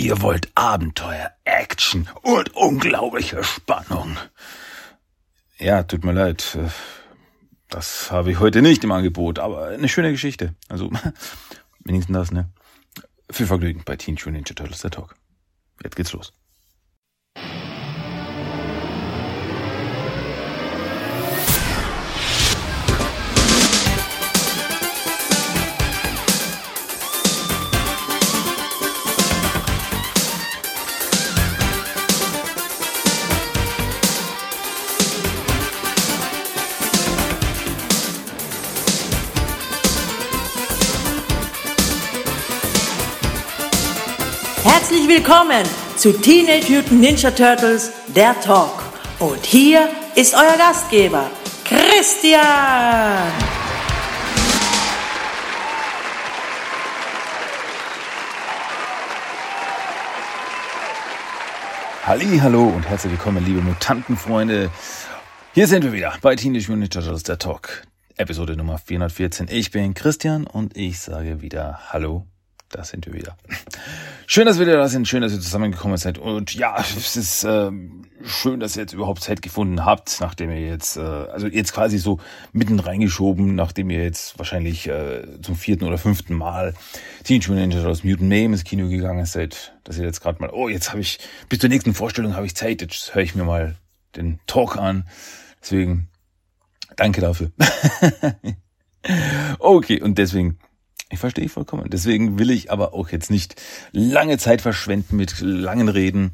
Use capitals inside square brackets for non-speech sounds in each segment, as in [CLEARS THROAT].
Ihr wollt Abenteuer, Action und unglaubliche Spannung. Ja, tut mir leid. Das habe ich heute nicht im Angebot, aber eine schöne Geschichte. Also, [LAUGHS] wenigstens das, ne? Viel Vergnügen bei Teen Tune Ninja Turtles der Talk. Jetzt geht's los. Willkommen zu Teenage Mutant Ninja Turtles, der Talk. Und hier ist euer Gastgeber, Christian. Halli, hallo und herzlich willkommen, liebe Mutantenfreunde. Hier sind wir wieder bei Teenage Mutant Ninja Turtles, der Talk. Episode Nummer 414. Ich bin Christian und ich sage wieder Hallo da sind wir wieder. Schön, dass wir wieder da sind. Schön, dass ihr zusammengekommen seid. Und ja, es ist äh, schön, dass ihr jetzt überhaupt Zeit gefunden habt, nachdem ihr jetzt, äh, also jetzt quasi so mitten reingeschoben, nachdem ihr jetzt wahrscheinlich äh, zum vierten oder fünften Mal Teenage Mutant Turtles Mutant Mayhem ins Kino gegangen seid, dass ihr jetzt gerade mal, oh, jetzt habe ich, bis zur nächsten Vorstellung habe ich Zeit, jetzt höre ich mir mal den Talk an. Deswegen, danke dafür. [LAUGHS] okay, und deswegen ich verstehe vollkommen. Deswegen will ich aber auch jetzt nicht lange Zeit verschwenden mit langen Reden.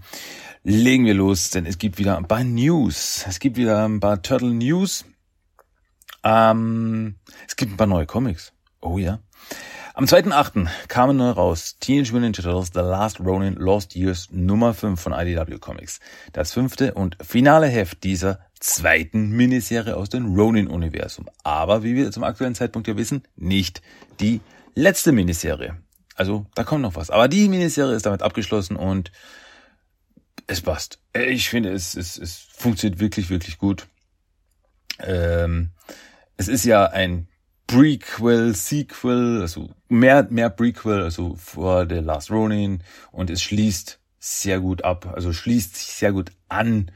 Legen wir los, denn es gibt wieder ein paar News. Es gibt wieder ein paar Turtle News. Ähm, es gibt ein paar neue Comics. Oh ja. Am 2.8. kamen neu raus Teenage Mutant Ninja Turtles The Last Ronin Lost Years Nummer 5 von IDW Comics. Das fünfte und finale Heft dieser zweiten Miniserie aus dem Ronin-Universum. Aber wie wir zum aktuellen Zeitpunkt ja wissen, nicht die letzte Miniserie. Also da kommt noch was. Aber die Miniserie ist damit abgeschlossen und es passt. Ich finde, es, es, es funktioniert wirklich, wirklich gut. Ähm, es ist ja ein Prequel, Sequel, also mehr, mehr Prequel, also vor The Last Ronin und es schließt sehr gut ab, also schließt sich sehr gut an,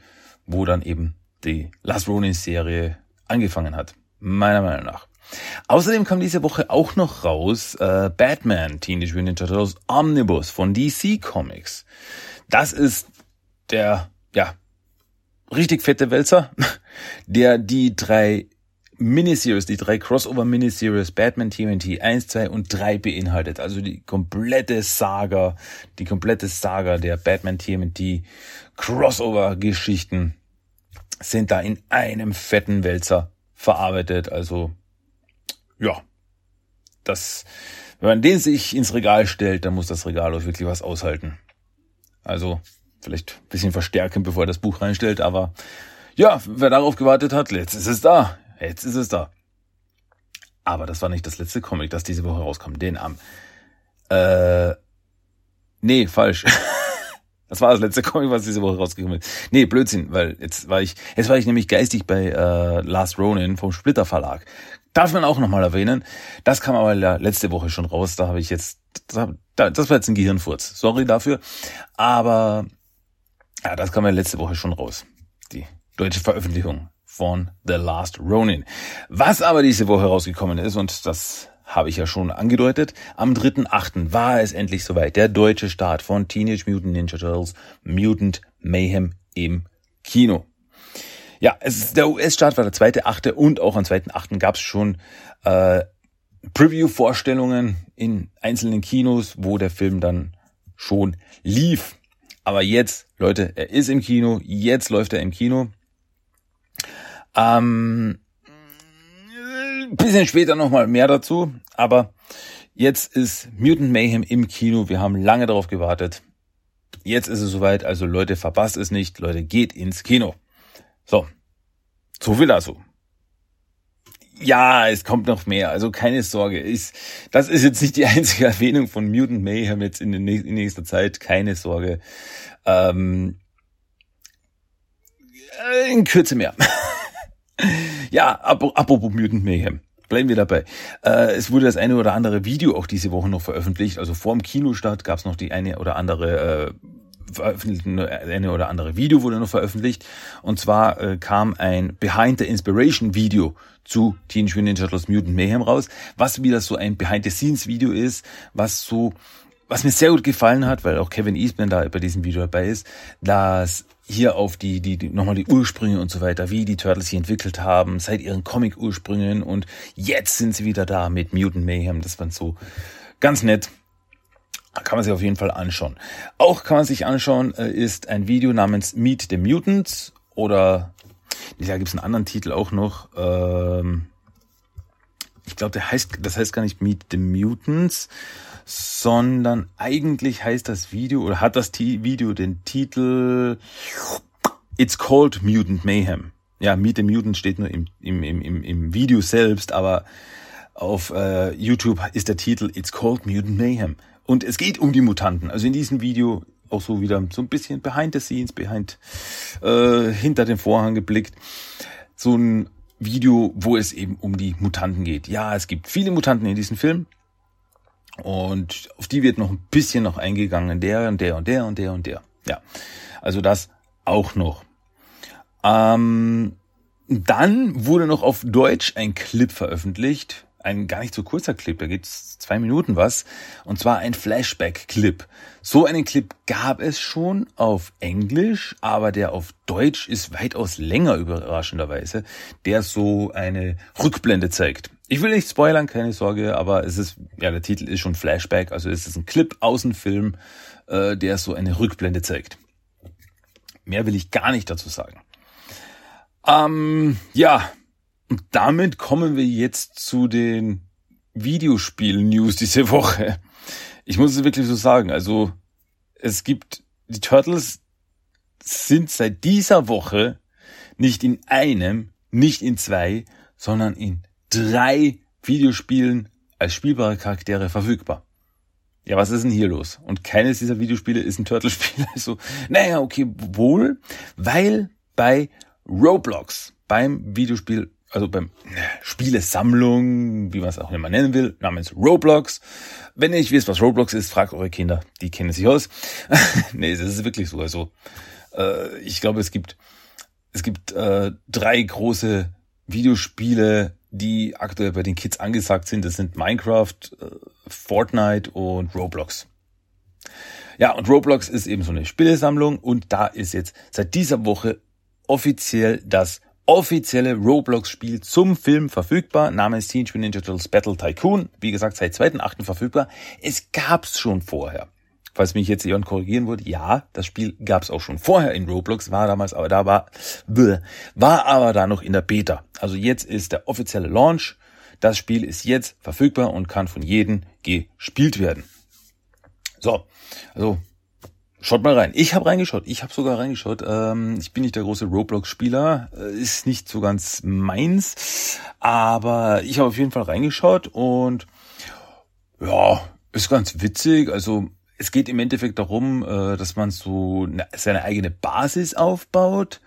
wo dann eben die Last Ronin Serie angefangen hat. Meiner Meinung nach. Außerdem kam diese Woche auch noch raus äh, Batman Teenage Mutant Ninja Turtles Omnibus von DC Comics. Das ist der, ja, richtig fette Wälzer, [LAUGHS] der die drei Miniseries, die drei Crossover-Miniseries Batman TMNT 1, 2 und 3 beinhaltet. Also die komplette Saga, die komplette Saga der Batman TMNT Crossover-Geschichten sind da in einem fetten Wälzer verarbeitet. Also ja, das, wenn man den sich ins Regal stellt, dann muss das Regal auch wirklich was aushalten. Also vielleicht ein bisschen verstärken, bevor er das Buch reinstellt, aber ja, wer darauf gewartet hat, jetzt ist es da. Jetzt ist es da. Aber das war nicht das letzte Comic, das diese Woche rauskam. Den am äh, nee, falsch. [LAUGHS] Das war das letzte Comic, was diese Woche rausgekommen ist. Nee, Blödsinn, weil jetzt war ich, jetzt war ich nämlich geistig bei äh, Last Ronin vom Splitter Verlag. Darf man auch nochmal erwähnen. Das kam aber letzte Woche schon raus. Da habe ich jetzt, das, war jetzt ein Gehirnfurz. Sorry dafür. Aber ja, das kam ja letzte Woche schon raus. Die deutsche Veröffentlichung von The Last Ronin. Was aber diese Woche rausgekommen ist, und das habe ich ja schon angedeutet. Am 3.8. war es endlich soweit. Der deutsche Start von Teenage Mutant Ninja Turtles Mutant Mayhem im Kino. Ja, es ist, der US-Start war der 2.8. und auch am 2.8. gab es schon äh, Preview-Vorstellungen in einzelnen Kinos, wo der Film dann schon lief. Aber jetzt, Leute, er ist im Kino, jetzt läuft er im Kino. Ähm, bisschen später nochmal mehr dazu, aber jetzt ist Mutant Mayhem im Kino. Wir haben lange darauf gewartet. Jetzt ist es soweit. Also Leute, verpasst es nicht. Leute, geht ins Kino. So. So viel dazu. Ja, es kommt noch mehr. Also keine Sorge. Ist, das ist jetzt nicht die [LAUGHS] einzige Erwähnung von Mutant Mayhem jetzt in, in nächster Zeit. Keine Sorge. Ähm, in Kürze mehr. [LAUGHS] ja, apropos Mutant Mayhem. bleiben wir dabei. Äh, es wurde das eine oder andere Video auch diese Woche noch veröffentlicht. Also vor dem Kinostart gab es noch die eine oder andere äh, eine oder andere Video wurde noch veröffentlicht. Und zwar äh, kam ein Behind the Inspiration Video zu Teenage Mutant Ninja Turtles Mutant Mayhem raus, was wieder so ein Behind the Scenes Video ist, was so was mir sehr gut gefallen hat, weil auch Kevin Eastman da bei diesem Video dabei ist, dass hier auf die, die, die nochmal die Ursprünge und so weiter, wie die Turtles sich entwickelt haben, seit ihren Comic-Ursprüngen und jetzt sind sie wieder da mit Mutant Mayhem. Das war so ganz nett. Kann man sich auf jeden Fall anschauen. Auch kann man sich anschauen, äh, ist ein Video namens Meet the Mutants oder da gibt es einen anderen Titel auch noch. Ähm, ich glaube, der heißt, das heißt gar nicht Meet the Mutants, sondern eigentlich heißt das Video oder hat das Video den Titel It's Called Mutant Mayhem. Ja, Meet the Mutant steht nur im, im, im, im Video selbst, aber auf äh, YouTube ist der Titel It's Called Mutant Mayhem. Und es geht um die Mutanten. Also in diesem Video auch so wieder so ein bisschen behind the scenes, behind, äh, hinter den Vorhang geblickt. So ein Video, wo es eben um die Mutanten geht. Ja, es gibt viele Mutanten in diesem Film. Und auf die wird noch ein bisschen noch eingegangen. Der und der und der und der und der. Ja, also das auch noch. Ähm, dann wurde noch auf Deutsch ein Clip veröffentlicht. Ein gar nicht so kurzer Clip, da geht's zwei Minuten was. Und zwar ein Flashback-Clip. So einen Clip gab es schon auf Englisch, aber der auf Deutsch ist weitaus länger überraschenderweise, der so eine Rückblende zeigt. Ich will nicht spoilern, keine Sorge, aber es ist, ja, der Titel ist schon Flashback, also es ist ein Clip aus dem Film, äh, der so eine Rückblende zeigt. Mehr will ich gar nicht dazu sagen. Ähm, ja, und damit kommen wir jetzt zu den Videospiel-News diese Woche. Ich muss es wirklich so sagen, also es gibt, die Turtles sind seit dieser Woche nicht in einem, nicht in zwei, sondern in drei Videospielen als spielbare Charaktere verfügbar. Ja, was ist denn hier los? Und keines dieser Videospiele ist ein Turtle-Spiel. [LAUGHS] Also, naja, okay, wohl, weil bei Roblox, beim Videospiel, also beim Spielesammlung, wie man es auch immer nennen will, namens Roblox. Wenn ihr nicht wisst, was Roblox ist, fragt eure Kinder, die kennen sich aus. [LAUGHS] nee, das ist wirklich so. Also, äh, ich glaube, es gibt, es gibt äh, drei große Videospiele, die aktuell bei den Kids angesagt sind. Das sind Minecraft, äh, Fortnite und Roblox. Ja, und Roblox ist eben so eine Spielesammlung und da ist jetzt seit dieser Woche offiziell das offizielle Roblox-Spiel zum Film verfügbar, namens Teenage Mutant Ninja Turtles Battle Tycoon. Wie gesagt, seit 2.8. verfügbar. Es gab's schon vorher falls mich jetzt jemand korrigieren würde, ja, das Spiel gab es auch schon vorher in Roblox, war damals, aber da war, war aber da noch in der Beta. Also jetzt ist der offizielle Launch. Das Spiel ist jetzt verfügbar und kann von jedem gespielt werden. So, also schaut mal rein. Ich habe reingeschaut. Ich habe sogar reingeschaut. Ähm, ich bin nicht der große Roblox-Spieler, äh, ist nicht so ganz meins, aber ich habe auf jeden Fall reingeschaut und ja, ist ganz witzig. Also es geht im Endeffekt darum, äh, dass man so seine eigene Basis aufbaut.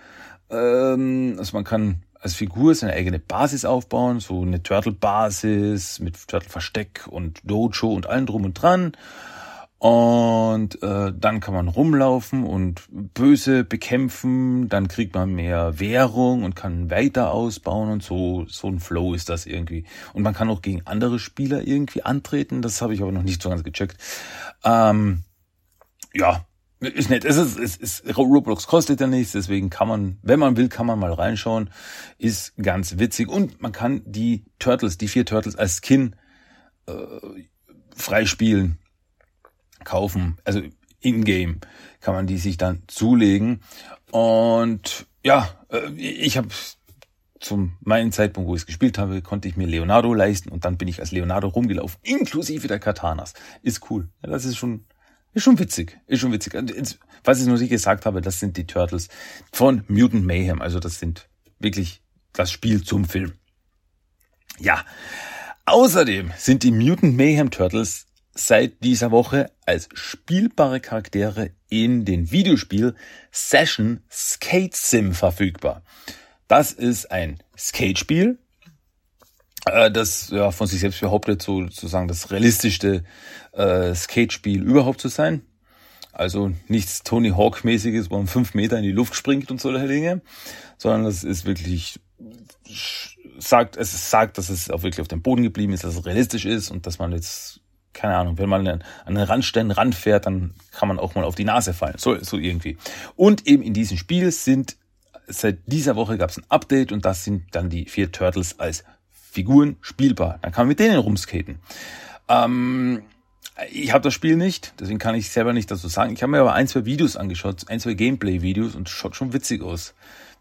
Ähm, also man kann als Figur seine eigene Basis aufbauen, so eine Turtle-Basis mit Turtle-Versteck und Dojo und allem drum und dran. Und äh, dann kann man rumlaufen und böse bekämpfen, dann kriegt man mehr Währung und kann weiter ausbauen und so. So ein Flow ist das irgendwie. Und man kann auch gegen andere Spieler irgendwie antreten. Das habe ich aber noch nicht so ganz gecheckt. Ähm, ja, ist nett. Es ist, es ist, Roblox kostet ja nichts, deswegen kann man, wenn man will, kann man mal reinschauen. Ist ganz witzig. Und man kann die Turtles, die vier Turtles als Skin äh, freispielen kaufen, also in-game kann man die sich dann zulegen. Und ja, äh, ich habe zum meinen Zeitpunkt, wo ich es gespielt habe, konnte ich mir Leonardo leisten und dann bin ich als Leonardo rumgelaufen, inklusive der Katanas. Ist cool. Ja, das ist schon, ist schon witzig. Ist schon witzig. Was ich noch nicht gesagt habe, das sind die Turtles von Mutant Mayhem. Also das sind wirklich das Spiel zum Film. Ja. Außerdem sind die Mutant Mayhem Turtles seit dieser Woche als spielbare Charaktere in den Videospiel Session Skate Sim verfügbar. Das ist ein Skatespiel, äh, das ja von sich selbst behauptet, so, sozusagen das realistischste äh, Skatespiel überhaupt zu sein. Also nichts Tony Hawk-mäßiges, wo man fünf Meter in die Luft springt und solche Dinge, sondern das ist wirklich sagt, es sagt, dass es auch wirklich auf dem Boden geblieben ist, dass es realistisch ist und dass man jetzt, keine Ahnung, wenn man an den Randstellen ranfährt, dann kann man auch mal auf die Nase fallen. So, so irgendwie. Und eben in diesem Spiel sind, seit dieser Woche gab es ein Update und das sind dann die vier Turtles als Figuren spielbar. Dann kann man mit denen rumskaten. Ähm, ich habe das Spiel nicht, deswegen kann ich selber nicht dazu sagen. Ich habe mir aber ein, zwei Videos angeschaut, ein, zwei Gameplay-Videos und schaut schon witzig aus,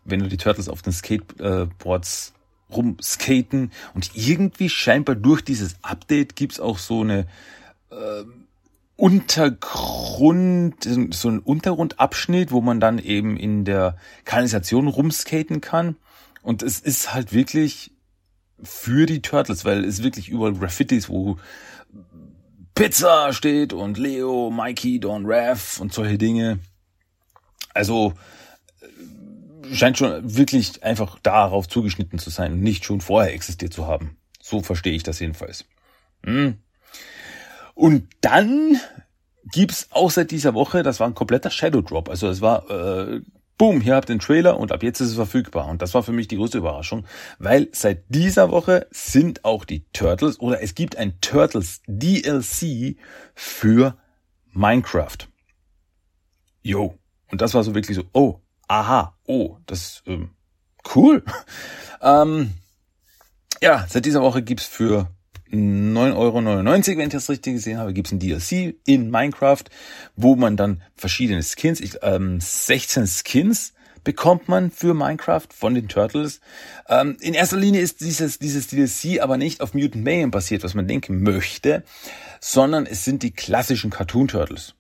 wenn du die Turtles auf den Skateboards rumskaten. Und irgendwie scheinbar durch dieses Update gibt's auch so eine äh, Untergrund, so ein Untergrundabschnitt, wo man dann eben in der Kanalisation rumskaten kann. Und es ist halt wirklich für die Turtles, weil es wirklich überall Graffitis, wo Pizza steht und Leo, Mikey, Don Raff und solche Dinge. Also scheint schon wirklich einfach darauf zugeschnitten zu sein und nicht schon vorher existiert zu haben. So verstehe ich das jedenfalls. Hm. Und dann gibt's auch seit dieser Woche, das war ein kompletter Shadow Drop. Also es war äh, boom, hier habt ihr den Trailer und ab jetzt ist es verfügbar. Und das war für mich die größte Überraschung, weil seit dieser Woche sind auch die Turtles oder es gibt ein Turtles DLC für Minecraft. Jo. Und das war so wirklich so, oh, aha, oh, das ähm, cool. [LAUGHS] ähm, ja, seit dieser Woche gibt's für 9,99 Euro, wenn ich das richtig gesehen habe, gibt's ein DLC in Minecraft, wo man dann verschiedene Skins, ich, ähm, 16 Skins bekommt man für Minecraft von den Turtles. Ähm, in erster Linie ist dieses, dieses DLC aber nicht auf Mutant Mayhem basiert, was man denken möchte, sondern es sind die klassischen Cartoon Turtles.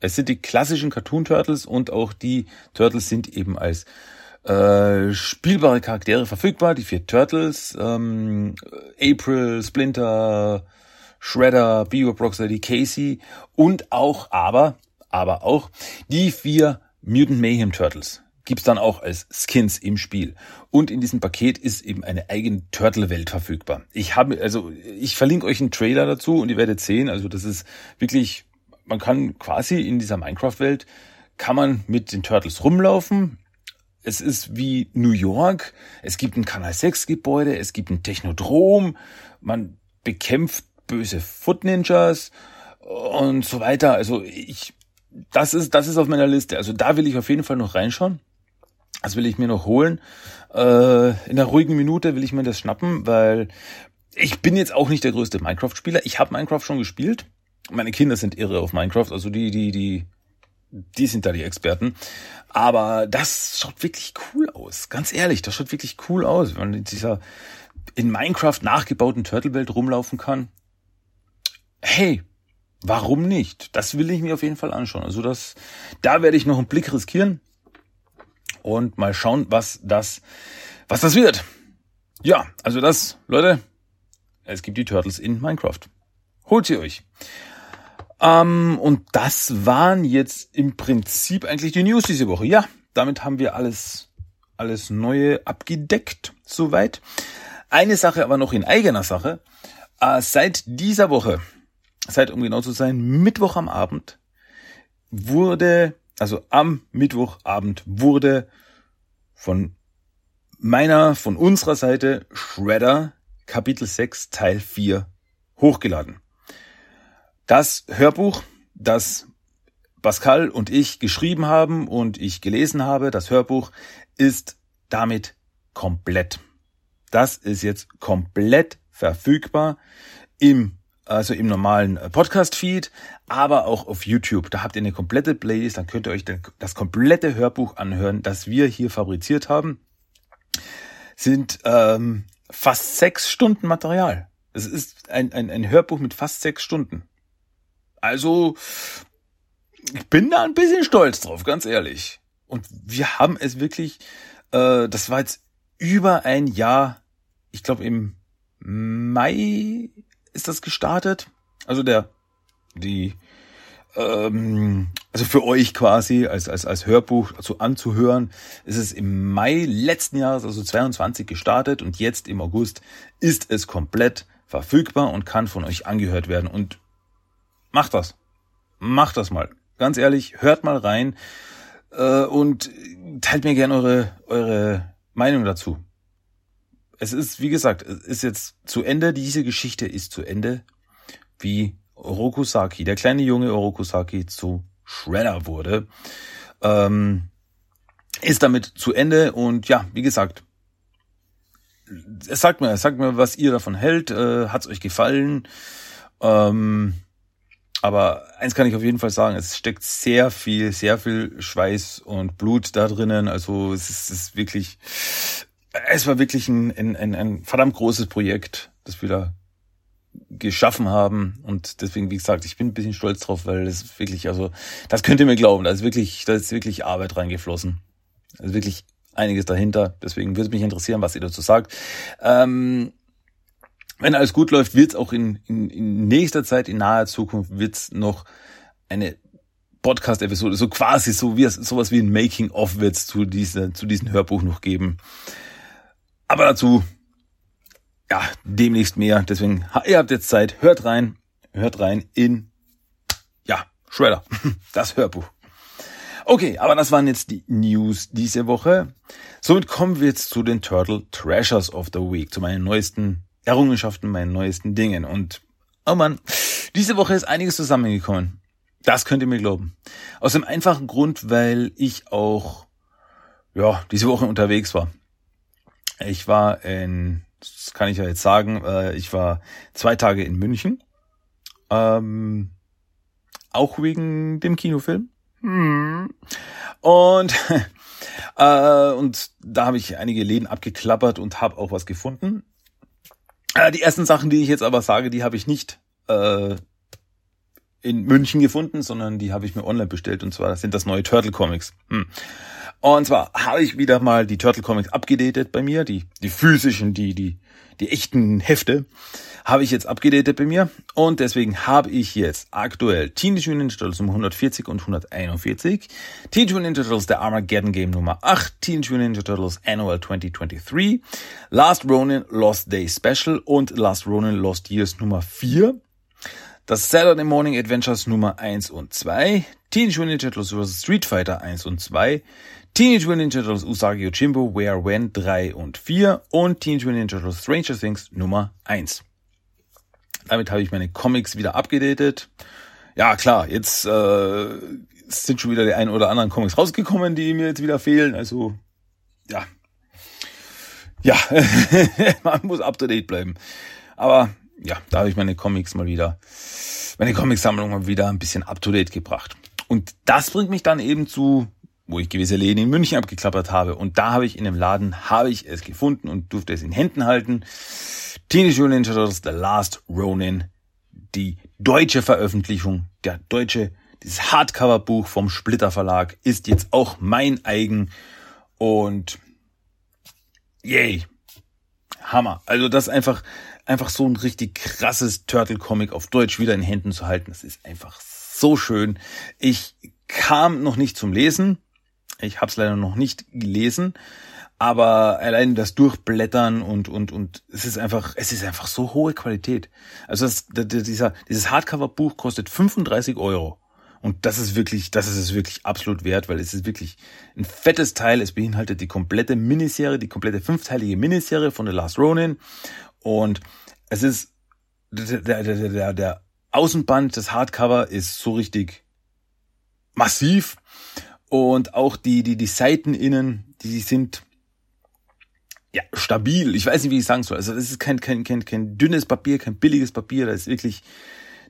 Es sind die klassischen Cartoon Turtles und auch die Turtles sind eben als äh, spielbare Charaktere verfügbar, die vier Turtles, ähm, April, Splinter, Shredder, Bebop, Rocksteady, Casey und auch, aber, aber auch die vier Mutant Mayhem Turtles gibt's dann auch als Skins im Spiel. Und in diesem Paket ist eben eine eigene Turtle-Welt verfügbar. Ich habe, also ich verlinke euch einen Trailer dazu und ihr werdet sehen, also das ist wirklich, man kann quasi in dieser Minecraft-Welt kann man mit den Turtles rumlaufen. Es ist wie New York. Es gibt ein Kanal 6 Gebäude. Es gibt ein Technodrom. Man bekämpft böse Foot Ninjas und so weiter. Also ich, das ist, das ist auf meiner Liste. Also da will ich auf jeden Fall noch reinschauen. Das will ich mir noch holen. Äh, in der ruhigen Minute will ich mir das schnappen, weil ich bin jetzt auch nicht der größte Minecraft-Spieler. Ich habe Minecraft schon gespielt. Meine Kinder sind irre auf Minecraft. Also die, die, die die sind da die Experten. Aber das schaut wirklich cool aus. Ganz ehrlich, das schaut wirklich cool aus, wenn man in dieser in Minecraft nachgebauten Turtle-Welt rumlaufen kann. Hey, warum nicht? Das will ich mir auf jeden Fall anschauen. Also das, da werde ich noch einen Blick riskieren und mal schauen, was das, was das wird. Ja, also das, Leute, es gibt die Turtles in Minecraft. Holt sie euch. Ähm, und das waren jetzt im Prinzip eigentlich die News diese Woche. Ja, damit haben wir alles, alles Neue abgedeckt, soweit. Eine Sache aber noch in eigener Sache. Äh, seit dieser Woche, seit um genau zu sein, Mittwoch am Abend, wurde, also am Mittwochabend wurde von meiner, von unserer Seite Shredder Kapitel 6 Teil 4 hochgeladen. Das Hörbuch, das Pascal und ich geschrieben haben und ich gelesen habe, das Hörbuch ist damit komplett. Das ist jetzt komplett verfügbar im also im normalen Podcast-Feed, aber auch auf YouTube. Da habt ihr eine komplette Playlist, dann könnt ihr euch das komplette Hörbuch anhören, das wir hier fabriziert haben. Sind ähm, fast sechs Stunden Material. Es ist ein, ein, ein Hörbuch mit fast sechs Stunden. Also, ich bin da ein bisschen stolz drauf, ganz ehrlich. Und wir haben es wirklich, äh, das war jetzt über ein Jahr, ich glaube im Mai ist das gestartet. Also der, die, ähm, also für euch quasi als, als, als Hörbuch so anzuhören, ist es im Mai letzten Jahres, also 22 gestartet und jetzt im August ist es komplett verfügbar und kann von euch angehört werden und macht das. Macht das mal. Ganz ehrlich, hört mal rein äh, und teilt mir gerne eure, eure Meinung dazu. Es ist, wie gesagt, es ist jetzt zu Ende. Diese Geschichte ist zu Ende, wie Orokusaki, der kleine junge Orokusaki zu Shredder wurde. Ähm, ist damit zu Ende und ja, wie gesagt, es sagt mir, sagt mir, was ihr davon hält. Äh, Hat es euch gefallen? Ähm, aber eins kann ich auf jeden Fall sagen, es steckt sehr viel, sehr viel Schweiß und Blut da drinnen. Also es ist, es ist wirklich, es war wirklich ein, ein, ein, ein verdammt großes Projekt, das wir da geschaffen haben. Und deswegen, wie gesagt, ich bin ein bisschen stolz drauf, weil es wirklich, also, das könnt ihr mir glauben, da ist wirklich, da ist wirklich Arbeit reingeflossen. Also wirklich einiges dahinter. Deswegen würde mich interessieren, was ihr dazu sagt. Ähm, wenn alles gut läuft, wird es auch in, in, in nächster Zeit, in naher Zukunft, wird es noch eine Podcast-Episode, so quasi so wie sowas wie ein Making-of wird es zu, diese, zu diesem Hörbuch noch geben. Aber dazu, ja, demnächst mehr. Deswegen, ihr habt jetzt Zeit, hört rein, hört rein in, ja, Shredder, [LAUGHS] das Hörbuch. Okay, aber das waren jetzt die News diese Woche. Somit kommen wir jetzt zu den Turtle Treasures of the Week, zu meinen neuesten Errungenschaften, meinen neuesten Dingen. Und, oh man, diese Woche ist einiges zusammengekommen. Das könnt ihr mir glauben. Aus dem einfachen Grund, weil ich auch, ja, diese Woche unterwegs war. Ich war in, das kann ich ja jetzt sagen, äh, ich war zwei Tage in München. Ähm, auch wegen dem Kinofilm. Hm. Und [LAUGHS] äh, und da habe ich einige Läden abgeklappert und habe auch was gefunden. Äh, die ersten Sachen, die ich jetzt aber sage, die habe ich nicht äh, in München gefunden, sondern die habe ich mir online bestellt und zwar sind das neue Turtle Comics. Hm. Und zwar habe ich wieder mal die Turtle Comics abgedatet bei mir, die die physischen, die die die echten Hefte habe ich jetzt abgedatet bei mir und deswegen habe ich jetzt aktuell Teenage Mutant Ninja Turtles Nummer 140 und 141, Teenage Mutant Ninja Turtles der Armageddon Game Nummer 8, Teenage Mutant Ninja Turtles Annual 2023, Last Ronin Lost Day Special und Last Ronin Lost Years Nummer 4, das Saturday Morning Adventures Nummer 1 und 2, Teenage Mutant Ninja Turtles vs. Street Fighter 1 und 2, Teenage Mutant Ninja Turtles Usagi Yojimbo Where When 3 und 4 und Teenage Mutant Ninja Turtles Stranger Things Nummer 1. Damit habe ich meine Comics wieder abgedatet. Ja, klar, jetzt äh, sind schon wieder die ein oder anderen Comics rausgekommen, die mir jetzt wieder fehlen. Also, ja. Ja, [LAUGHS] man muss up to date bleiben. Aber ja, da habe ich meine Comics mal wieder, meine Comicsammlung mal wieder ein bisschen up to date gebracht. Und das bringt mich dann eben zu, wo ich gewisse Läden in München abgeklappert habe. Und da habe ich in dem Laden, habe ich es gefunden und durfte es in Händen halten. Teenage Mutant Ninja Turtles The Last Ronin, die deutsche Veröffentlichung, der deutsche, dieses Hardcover-Buch vom Splitter Verlag ist jetzt auch mein eigen und yay, Hammer. Also das einfach, einfach so ein richtig krasses Turtle-Comic auf Deutsch wieder in Händen zu halten. Das ist einfach so schön. Ich kam noch nicht zum Lesen. Ich habe es leider noch nicht gelesen, aber allein das Durchblättern und und und es ist einfach es ist einfach so hohe Qualität. Also das, dieser dieses Hardcover-Buch kostet 35 Euro und das ist wirklich das ist es wirklich absolut wert, weil es ist wirklich ein fettes Teil. Es beinhaltet die komplette Miniserie, die komplette fünfteilige Miniserie von The Last Ronin und es ist der der der der, Außenband des Hardcover ist so richtig massiv und auch die die die Seiten innen, die sind ja, stabil. Ich weiß nicht, wie ich sagen soll. Also das ist kein, kein, kein, kein dünnes Papier, kein billiges Papier. Da ist wirklich,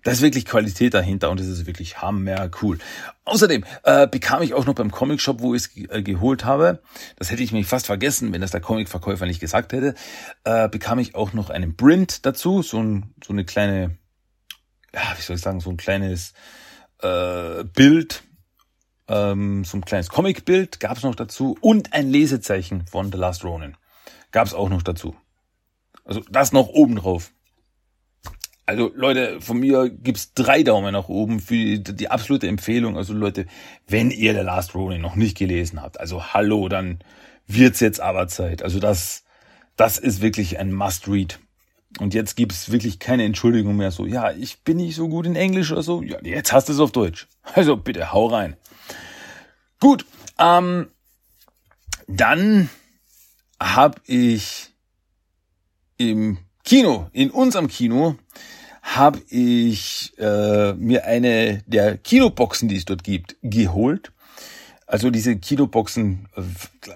da ist wirklich Qualität dahinter und das ist wirklich hammer cool. Außerdem äh, bekam ich auch noch beim Comic Shop, wo ich es äh, geholt habe, das hätte ich mich fast vergessen, wenn das der Comicverkäufer nicht gesagt hätte, äh, bekam ich auch noch einen Print dazu, so, ein, so eine kleine, ja, wie soll ich sagen, so ein kleines äh, Bild, ähm, so ein kleines Comicbild gab es noch dazu und ein Lesezeichen von The Last Ronin. Gab's auch noch dazu. Also das noch oben drauf. Also Leute, von mir gibt's drei Daumen nach oben für die, die absolute Empfehlung. Also Leute, wenn ihr The Last Ronin noch nicht gelesen habt, also hallo, dann wird's jetzt aber Zeit. Also das, das ist wirklich ein Must-Read. Und jetzt gibt's wirklich keine Entschuldigung mehr so, ja, ich bin nicht so gut in Englisch oder so. Ja, jetzt hast du es auf Deutsch. Also bitte, hau rein. Gut, ähm, dann habe ich im Kino, in unserem Kino, habe ich äh, mir eine der Kinoboxen, die es dort gibt, geholt. Also diese Kinoboxen, äh,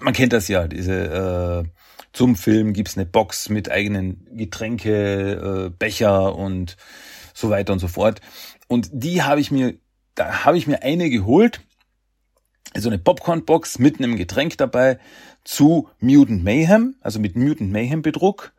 man kennt das ja, diese äh, zum Film gibt's eine Box mit eigenen Getränke, äh, Becher und so weiter und so fort. Und die habe ich mir, da habe ich mir eine geholt, so eine Popcorn-Box mit einem Getränk dabei zu Mutant Mayhem, also mit Mutant Mayhem Bedruck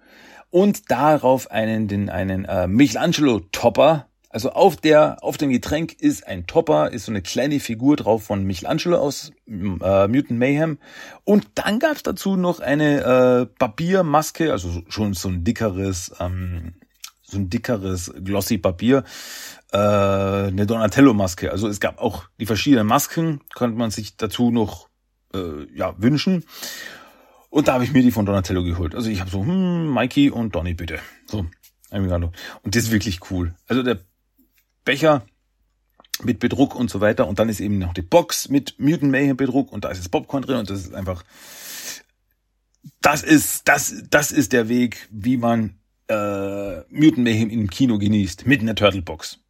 und darauf einen den einen äh, Michelangelo Topper. Also auf der auf dem Getränk ist ein Topper, ist so eine kleine Figur drauf von Michelangelo aus äh, Mutant Mayhem und dann gab's dazu noch eine äh, Papiermaske, also schon so ein dickeres ähm, so ein dickeres glossy Papier, äh, eine Donatello Maske. Also es gab auch die verschiedenen Masken, konnte man sich dazu noch äh, ja wünschen. Und da habe ich mir die von Donatello geholt. Also ich habe so, hm, Mikey und Donny bitte. So, Und das ist wirklich cool. Also der Becher mit Bedruck und so weiter. Und dann ist eben noch die Box mit Mutant Mayhem Bedruck und da ist das Popcorn drin und das ist einfach, das ist, das, das ist der Weg, wie man äh, Mutant Mayhem im Kino genießt. Mit einer Turtle Box.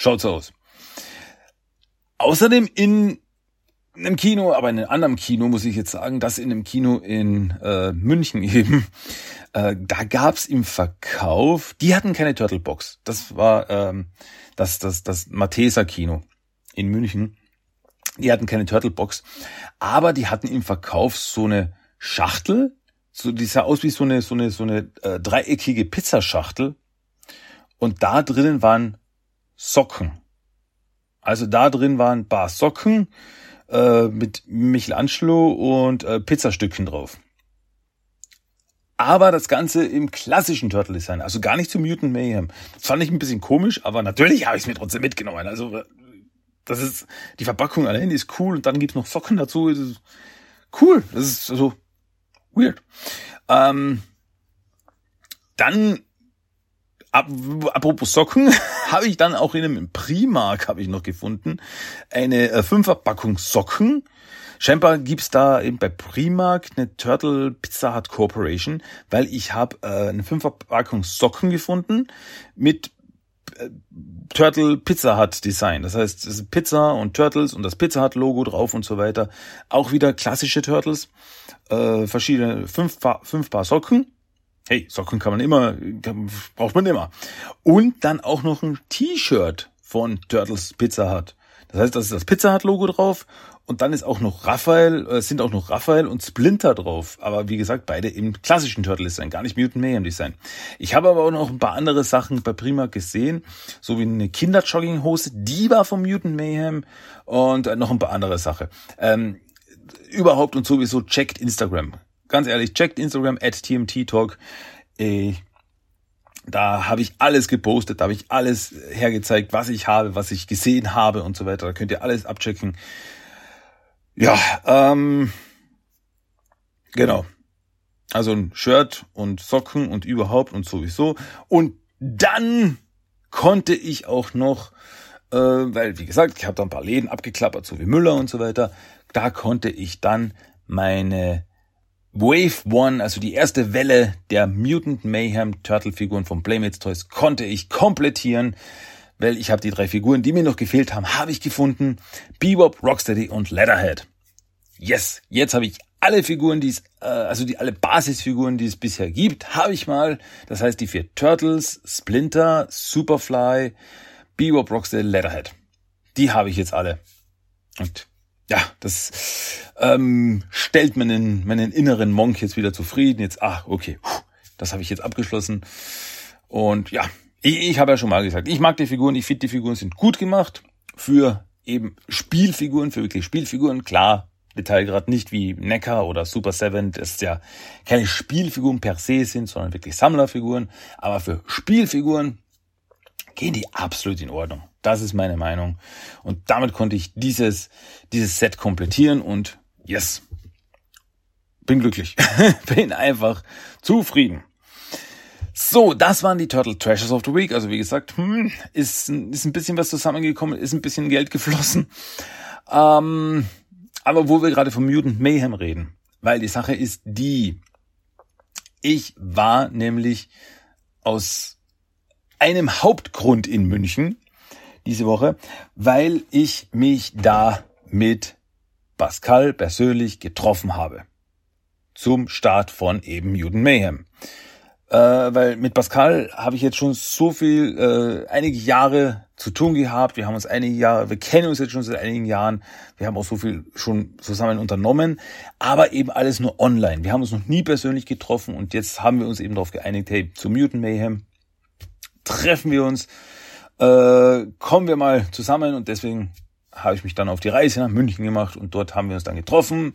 Schaut's aus. Außerdem in in einem Kino, aber in einem anderen Kino muss ich jetzt sagen, das in einem Kino in äh, München [LAUGHS] eben, äh, da gab's im Verkauf, die hatten keine Turtle Box. Das war ähm, das, das, das Matheser Kino in München. Die hatten keine Turtle Box, aber die hatten im Verkauf so eine Schachtel, so die sah aus wie so eine so eine so eine äh, dreieckige Pizzaschachtel und da drinnen waren Socken. Also da drin waren ein paar Socken, äh, mit Michelangelo und äh, Pizzastückchen drauf. Aber das Ganze im klassischen Turtle Design, also gar nicht zu Mutant Mayhem. Das fand ich ein bisschen komisch, aber natürlich habe ich es mir trotzdem mitgenommen. Also das ist die Verpackung allein ist cool und dann gibt's noch Socken dazu. Das cool. Das ist so weird. Ähm, dann apropos Socken, [LAUGHS] habe ich dann auch in einem Primark habe ich noch gefunden eine äh, Fünferpackung Socken. Scheinbar gibt's da eben bei Primark eine Turtle Pizza Hut Corporation, weil ich habe äh, eine Fünferpackung Socken gefunden mit äh, Turtle Pizza Hut Design. Das heißt, Pizza und Turtles und das Pizza Hut Logo drauf und so weiter. Auch wieder klassische Turtles. Äh, verschiedene fünf fünf Paar Socken Hey, Socken kann man immer, braucht man immer. Und dann auch noch ein T-Shirt von Turtles Pizza Hut. Das heißt, da ist das Pizza Hut Logo drauf und dann ist auch noch Raphael, äh, sind auch noch Raphael und Splinter drauf. Aber wie gesagt, beide im klassischen Turtle Design, gar nicht Mutant Mayhem Design. Ich habe aber auch noch ein paar andere Sachen bei Prima gesehen, so wie eine Kinderjogginghose, die war vom Mutant Mayhem und äh, noch ein paar andere Sachen. Ähm, überhaupt und sowieso checkt Instagram ganz ehrlich, checkt Instagram at TMT Talk. Äh, da habe ich alles gepostet, da habe ich alles hergezeigt, was ich habe, was ich gesehen habe und so weiter. Da könnt ihr alles abchecken. Ja, ähm, genau. Also ein Shirt und Socken und überhaupt und sowieso. Und dann konnte ich auch noch, äh, weil wie gesagt, ich habe da ein paar Läden abgeklappert, so wie Müller und so weiter. Da konnte ich dann meine Wave One, also die erste Welle der Mutant Mayhem Turtle Figuren von Playmates Toys, konnte ich komplettieren, weil ich habe die drei Figuren, die mir noch gefehlt haben, habe ich gefunden. Bebop, Rocksteady und Leatherhead. Yes, jetzt habe ich alle Figuren, die es, äh, also die alle Basisfiguren, die es bisher gibt, habe ich mal. Das heißt die vier Turtles, Splinter, Superfly, Bebop, Rocksteady, Leatherhead. Die habe ich jetzt alle. Und ja, das ähm, stellt meinen, meinen inneren Monk jetzt wieder zufrieden. Jetzt, ah, okay, das habe ich jetzt abgeschlossen. Und ja, ich, ich habe ja schon mal gesagt, ich mag die Figuren, ich finde die Figuren sind gut gemacht für eben Spielfiguren, für wirklich Spielfiguren. Klar, Detailgrad nicht wie Neckar oder Super Seven, das ja keine Spielfiguren per se sind, sondern wirklich Sammlerfiguren. Aber für Spielfiguren gehen die absolut in Ordnung. Das ist meine Meinung. Und damit konnte ich dieses, dieses Set komplettieren und yes, bin glücklich. [LAUGHS] bin einfach zufrieden. So, das waren die Turtle Treasures of the Week. Also wie gesagt, hm, ist, ist ein bisschen was zusammengekommen, ist ein bisschen Geld geflossen. Ähm, aber wo wir gerade von Mutant Mayhem reden, weil die Sache ist die, ich war nämlich aus einem Hauptgrund in München diese Woche, weil ich mich da mit Pascal persönlich getroffen habe. Zum Start von eben Mutant Mayhem äh, weil mit Pascal habe ich jetzt schon so viel, äh, einige Jahre zu tun gehabt. Wir haben uns einige Jahre, wir kennen uns jetzt schon seit einigen Jahren. Wir haben auch so viel schon zusammen unternommen, aber eben alles nur online. Wir haben uns noch nie persönlich getroffen und jetzt haben wir uns eben darauf geeinigt, hey, zu Mutant Mayhem treffen wir uns, äh, kommen wir mal zusammen und deswegen habe ich mich dann auf die Reise nach München gemacht und dort haben wir uns dann getroffen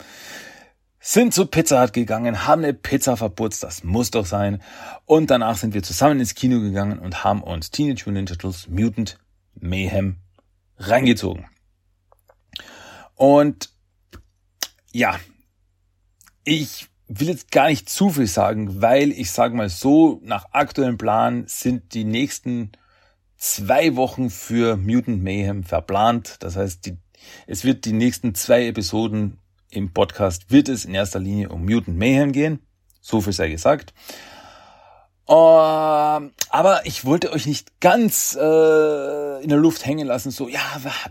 sind zu Pizza Hut gegangen, haben eine Pizza verputzt, das muss doch sein. Und danach sind wir zusammen ins Kino gegangen und haben uns Teenage Mutant Ninja Turtles Mutant Mayhem reingezogen. Und ja, ich will jetzt gar nicht zu viel sagen, weil ich sage mal so, nach aktuellem Plan sind die nächsten zwei Wochen für Mutant Mayhem verplant. Das heißt, die, es wird die nächsten zwei Episoden im Podcast wird es in erster Linie um Mutant Mayhem gehen. So viel sei gesagt. Uh, aber ich wollte euch nicht ganz äh, in der Luft hängen lassen, so, ja,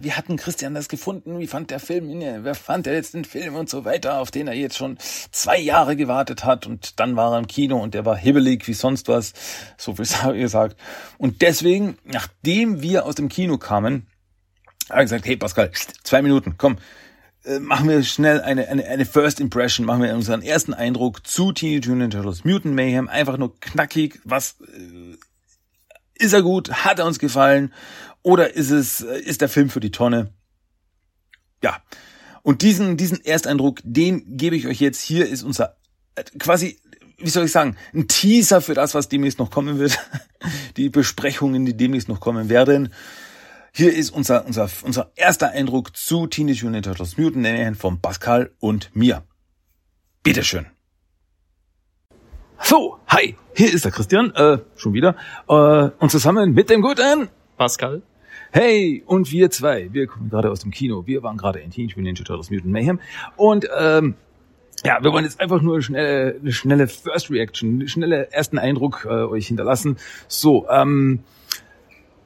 wie hatten Christian das gefunden? Wie fand der Film? Wer fand er jetzt den Film und so weiter, auf den er jetzt schon zwei Jahre gewartet hat und dann war er im Kino und der war hibbelig wie sonst was. So viel [LAUGHS] habe ich gesagt. Und deswegen, nachdem wir aus dem Kino kamen, habe ich gesagt, hey Pascal, zwei Minuten, komm, machen wir schnell eine, eine, eine First Impression, machen wir unseren ersten Eindruck zu Teenage Mutant Turtles Mutant Mayhem. Einfach nur knackig, was äh, ist er gut, hat er uns gefallen oder ist es äh, ist der Film für die Tonne? Ja. Und diesen diesen Ersteindruck, den gebe ich euch jetzt. Hier ist unser äh, quasi wie soll ich sagen, ein Teaser für das, was demnächst noch kommen wird. [LAUGHS] Die Besprechungen, die demnächst noch kommen werden. Hier ist unser, unser, unser erster Eindruck zu Teenage Mutant Turtles Mutant Mayhem von Pascal und mir. Bitteschön. So, hi, hier ist der Christian, äh, schon wieder, äh, und zusammen mit dem guten Pascal. Hey, und wir zwei, wir kommen gerade aus dem Kino, wir waren gerade in Teenage Mutant Ninja Turtles Mutant Mayhem und ähm, ja, wir wollen jetzt einfach nur eine schnelle, eine schnelle First Reaction, eine schnelle ersten Eindruck äh, euch hinterlassen. So, ähm,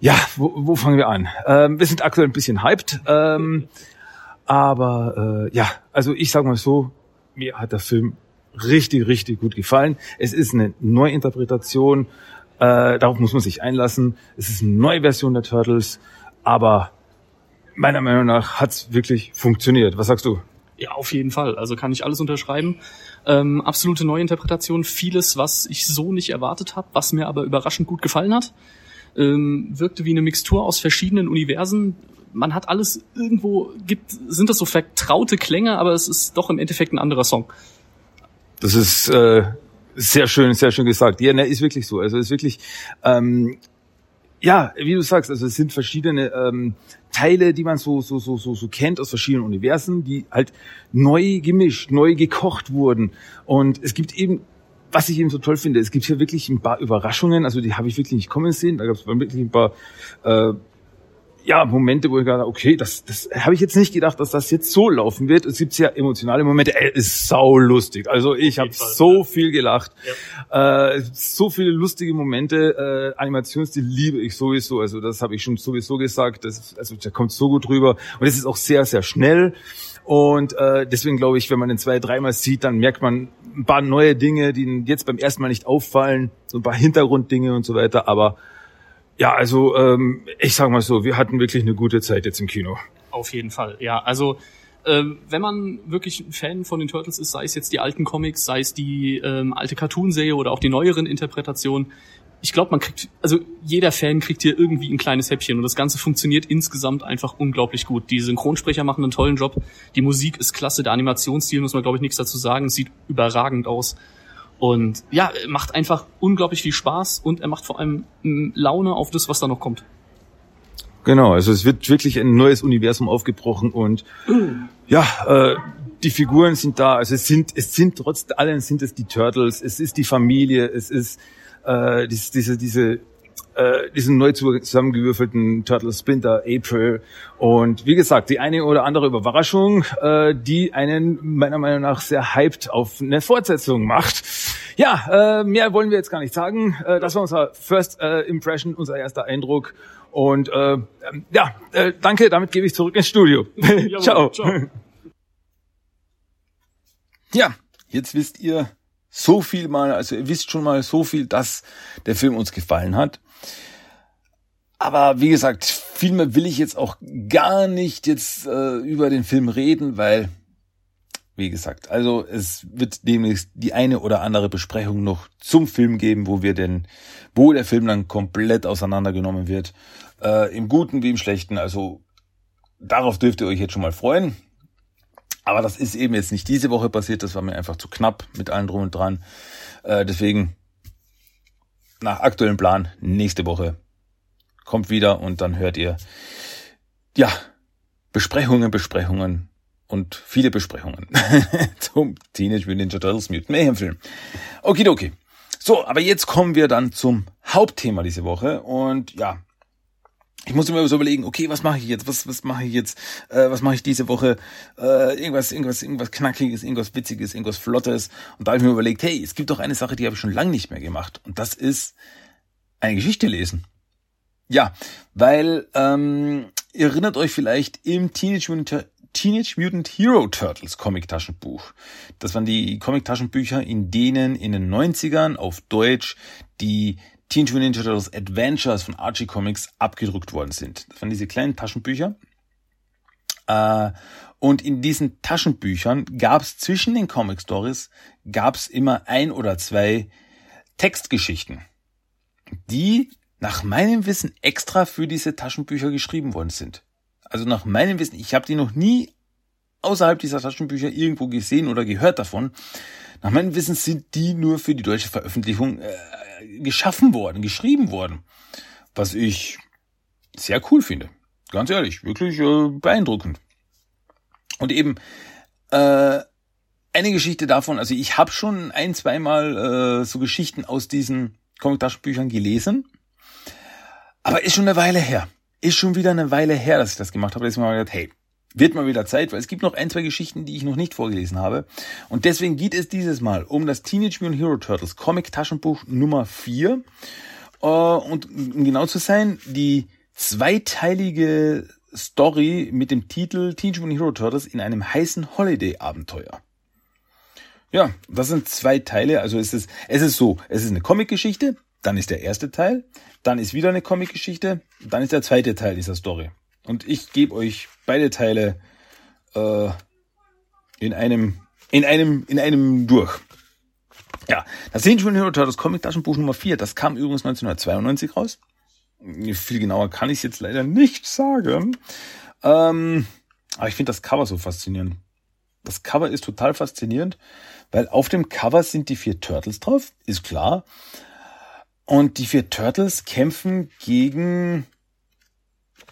ja, wo, wo fangen wir an? Ähm, wir sind aktuell ein bisschen hyped, ähm, aber äh, ja, also ich sage mal so, mir hat der Film richtig, richtig gut gefallen. Es ist eine Neuinterpretation, äh, darauf muss man sich einlassen. Es ist eine neue Version der Turtles, aber meiner Meinung nach hat's wirklich funktioniert. Was sagst du? Ja, auf jeden Fall. Also kann ich alles unterschreiben. Ähm, absolute Neuinterpretation, vieles, was ich so nicht erwartet habe, was mir aber überraschend gut gefallen hat ähm, wirkte wie eine Mixtur aus verschiedenen Universen. Man hat alles irgendwo, gibt, sind das so vertraute Klänge, aber es ist doch im Endeffekt ein anderer Song. Das ist äh, sehr schön, sehr schön gesagt. Ja, ne, ist wirklich so. Also ist wirklich, ähm, ja, wie du sagst, also es sind verschiedene ähm, Teile, die man so so so so so kennt aus verschiedenen Universen, die halt neu gemischt, neu gekocht wurden. Und es gibt eben was ich eben so toll finde, es gibt hier wirklich ein paar Überraschungen, also die habe ich wirklich nicht kommen sehen. Da gab es wirklich ein paar äh, ja, Momente, wo ich gedacht okay, das, das habe ich jetzt nicht gedacht, dass das jetzt so laufen wird. Es gibt ja emotionale Momente. Ey, ist sau lustig. Also ich habe so ja. viel gelacht. Ja. Äh, so viele lustige Momente. Äh, Animationsstil liebe ich sowieso. Also das habe ich schon sowieso gesagt. Das, also der kommt so gut rüber. Und es ist auch sehr, sehr schnell. Und äh, deswegen glaube ich, wenn man den zwei, dreimal sieht, dann merkt man ein paar neue Dinge, die jetzt beim ersten Mal nicht auffallen, so ein paar Hintergrunddinge und so weiter. Aber ja, also ähm, ich sage mal so, wir hatten wirklich eine gute Zeit jetzt im Kino. Auf jeden Fall, ja. Also ähm, wenn man wirklich ein Fan von den Turtles ist, sei es jetzt die alten Comics, sei es die ähm, alte Cartoon-Serie oder auch die neueren Interpretationen, ich glaube, man kriegt, also jeder Fan kriegt hier irgendwie ein kleines Häppchen und das Ganze funktioniert insgesamt einfach unglaublich gut. Die Synchronsprecher machen einen tollen Job, die Musik ist klasse, der Animationsstil muss man glaube ich nichts dazu sagen, sieht überragend aus. Und ja, macht einfach unglaublich viel Spaß und er macht vor allem Laune auf das, was da noch kommt. Genau, also es wird wirklich ein neues Universum aufgebrochen und ja, äh, die Figuren sind da, also es sind, es sind trotz allem sind es die Turtles, es ist die Familie, es ist äh, diese, diese, diese äh, diesen neu zusammengewürfelten Turtle Splinter April und wie gesagt die eine oder andere Überraschung, äh, die einen meiner Meinung nach sehr hyped auf eine Fortsetzung macht. Ja, äh, mehr wollen wir jetzt gar nicht sagen. Äh, das war unser First äh, Impression, unser erster Eindruck. Und äh, ja, äh, danke, damit gebe ich zurück ins Studio. [LAUGHS] ciao. ciao. Ja, jetzt wisst ihr, so viel mal, also ihr wisst schon mal so viel, dass der Film uns gefallen hat. Aber wie gesagt, viel mehr will ich jetzt auch gar nicht jetzt äh, über den Film reden, weil, wie gesagt, also es wird demnächst die eine oder andere Besprechung noch zum Film geben, wo wir denn, wo der Film dann komplett auseinandergenommen wird. Äh, Im Guten wie im Schlechten. Also darauf dürft ihr euch jetzt schon mal freuen. Aber das ist eben jetzt nicht diese Woche passiert, das war mir einfach zu knapp mit allen drum und dran. Äh, deswegen nach aktuellem Plan nächste Woche kommt wieder und dann hört ihr ja Besprechungen, Besprechungen und viele Besprechungen [LAUGHS] zum Teenage Mutant Ninja Turtles Mutant Mayhem Film. Okidoki. So, aber jetzt kommen wir dann zum Hauptthema diese Woche und ja, ich muss mir so überlegen, okay, was mache ich jetzt? Was, was mache ich jetzt? Äh, was mache ich diese Woche? Äh, irgendwas, irgendwas, irgendwas Knackiges, irgendwas Witziges, irgendwas Flottes. Und da habe ich mir überlegt, hey, es gibt doch eine Sache, die habe ich schon lange nicht mehr gemacht. Und das ist eine Geschichte lesen. Ja, weil ähm, ihr erinnert euch vielleicht im Teenage Mutant, Teenage Mutant Hero Turtles Comic-Taschenbuch. Das waren die Comic-Taschenbücher, in denen in den 90ern auf Deutsch die Teenage Mutant Ninja Turtles Adventures von Archie Comics abgedruckt worden sind. Das waren diese kleinen Taschenbücher. Äh, und in diesen Taschenbüchern gab es zwischen den Comic Stories gab es immer ein oder zwei Textgeschichten, die nach meinem Wissen extra für diese Taschenbücher geschrieben worden sind. Also nach meinem Wissen, ich habe die noch nie außerhalb dieser Taschenbücher irgendwo gesehen oder gehört davon. Nach meinem Wissen sind die nur für die deutsche Veröffentlichung äh, geschaffen worden, geschrieben worden. Was ich sehr cool finde. Ganz ehrlich, wirklich äh, beeindruckend. Und eben äh, eine Geschichte davon, also ich habe schon ein, zweimal äh, so Geschichten aus diesen Comic-Taschenbüchern gelesen, aber ist schon eine Weile her. Ist schon wieder eine Weile her, dass ich das gemacht habe. Da ist mir mal gedacht, hey, wird mal wieder Zeit, weil es gibt noch ein, zwei Geschichten, die ich noch nicht vorgelesen habe. Und deswegen geht es dieses Mal um das Teenage Mutant Hero Turtles Comic Taschenbuch Nummer 4. Äh, und um genau zu sein, die zweiteilige Story mit dem Titel Teenage Mutant Hero Turtles in einem heißen Holiday-Abenteuer. Ja, das sind zwei Teile. Also es ist, es ist so, es ist eine Comic-Geschichte, dann ist der erste Teil, dann ist wieder eine Comic-Geschichte, dann ist der zweite Teil dieser Story. Und ich gebe euch beide Teile äh, in einem, in einem, in einem durch. Ja, das Mutant Hero Turtles Comic Taschenbuch Nummer 4, das kam übrigens 1992 raus. Viel genauer kann ich es jetzt leider nicht sagen. Ähm, aber ich finde das Cover so faszinierend. Das Cover ist total faszinierend, weil auf dem Cover sind die vier Turtles drauf, ist klar. Und die vier Turtles kämpfen gegen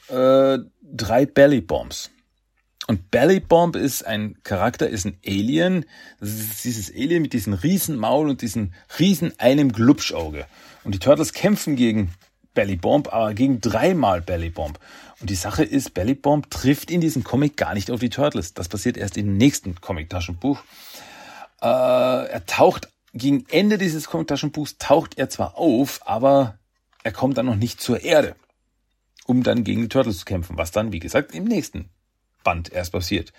äh, drei Belly Bombs. Und Belly Bomb ist ein Charakter, ist ein Alien. Das ist dieses Alien mit diesem riesen Maul und diesem riesen einem Glubschauge. Und die Turtles kämpfen gegen Belly Bomb, aber gegen dreimal Belly Bomb. Und die Sache ist, Belly Bomb trifft in diesem Comic gar nicht auf die Turtles. Das passiert erst im nächsten Comic-Taschenbuch. Äh, er taucht gegen Ende dieses Comic-Taschenbuchs taucht er zwar auf, aber er kommt dann noch nicht zur Erde um dann gegen die Turtles zu kämpfen, was dann, wie gesagt, im nächsten Band erst passiert.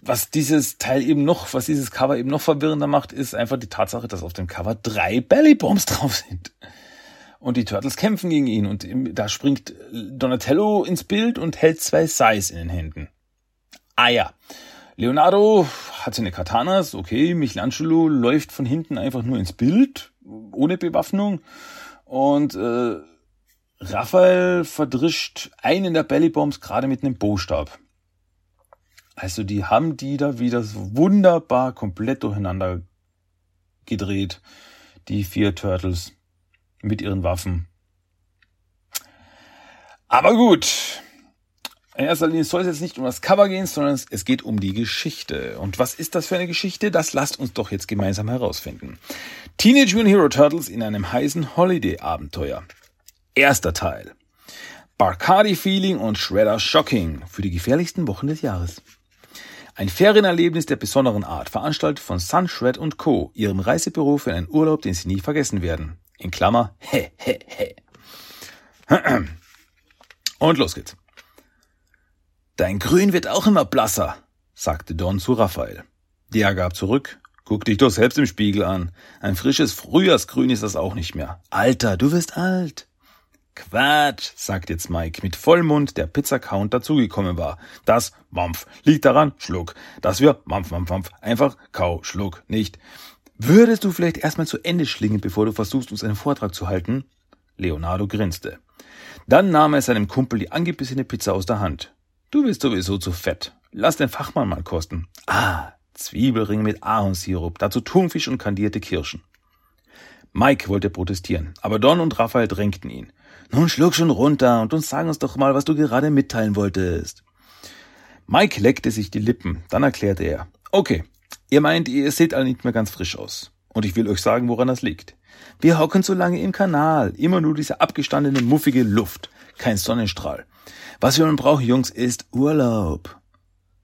Was dieses Teil eben noch, was dieses Cover eben noch verwirrender macht, ist einfach die Tatsache, dass auf dem Cover drei Bellybombs [LAUGHS] drauf sind. Und die Turtles kämpfen gegen ihn und da springt Donatello ins Bild und hält zwei Sais in den Händen. Ah ja. Leonardo hat seine Katanas, okay, Michelangelo läuft von hinten einfach nur ins Bild, ohne Bewaffnung. Und äh, Raphael verdrischt einen der Bellybombs gerade mit einem Bostab. Also die haben die da wieder wunderbar komplett durcheinander gedreht, die vier Turtles mit ihren Waffen. Aber gut. In erster Linie soll es jetzt nicht um das Cover gehen, sondern es geht um die Geschichte. Und was ist das für eine Geschichte? Das lasst uns doch jetzt gemeinsam herausfinden. Teenage Mutant Hero Turtles in einem heißen Holiday-Abenteuer. Erster Teil. Barcardi Feeling und Shredder Shocking für die gefährlichsten Wochen des Jahres. Ein Ferienerlebnis der besonderen Art, veranstaltet von Sun Shred Co., ihrem Reisebüro für einen Urlaub, den sie nie vergessen werden. In Klammer, he, he, he. [CLEARS THROAT] Und los geht's. Dein Grün wird auch immer blasser, sagte Don zu Raphael. Der gab zurück, guck dich doch selbst im Spiegel an. Ein frisches Frühjahrsgrün ist das auch nicht mehr. Alter, du wirst alt. Quatsch, sagt jetzt Mike mit Vollmund, der Pizzacount dazugekommen war. Das Mampf liegt daran, Schluck. Dass wir Mampf, Mampf, Mampf, einfach Kau, Schluck, nicht. Würdest du vielleicht erstmal zu Ende schlingen, bevor du versuchst, uns einen Vortrag zu halten? Leonardo grinste. Dann nahm er seinem Kumpel die angebissene Pizza aus der Hand. Du bist sowieso zu fett. Lass den Fachmann mal kosten. Ah, Zwiebelring mit Ahornsirup, dazu Thunfisch und kandierte Kirschen. Mike wollte protestieren, aber Don und Raphael drängten ihn. Nun schluck schon runter und uns sagen uns doch mal, was du gerade mitteilen wolltest. Mike leckte sich die Lippen, dann erklärte er. Okay, ihr meint, ihr seht alle nicht mehr ganz frisch aus. Und ich will euch sagen, woran das liegt. Wir hocken so lange im Kanal, immer nur diese abgestandene, muffige Luft, kein Sonnenstrahl. Was wir nun brauchen, Jungs, ist Urlaub.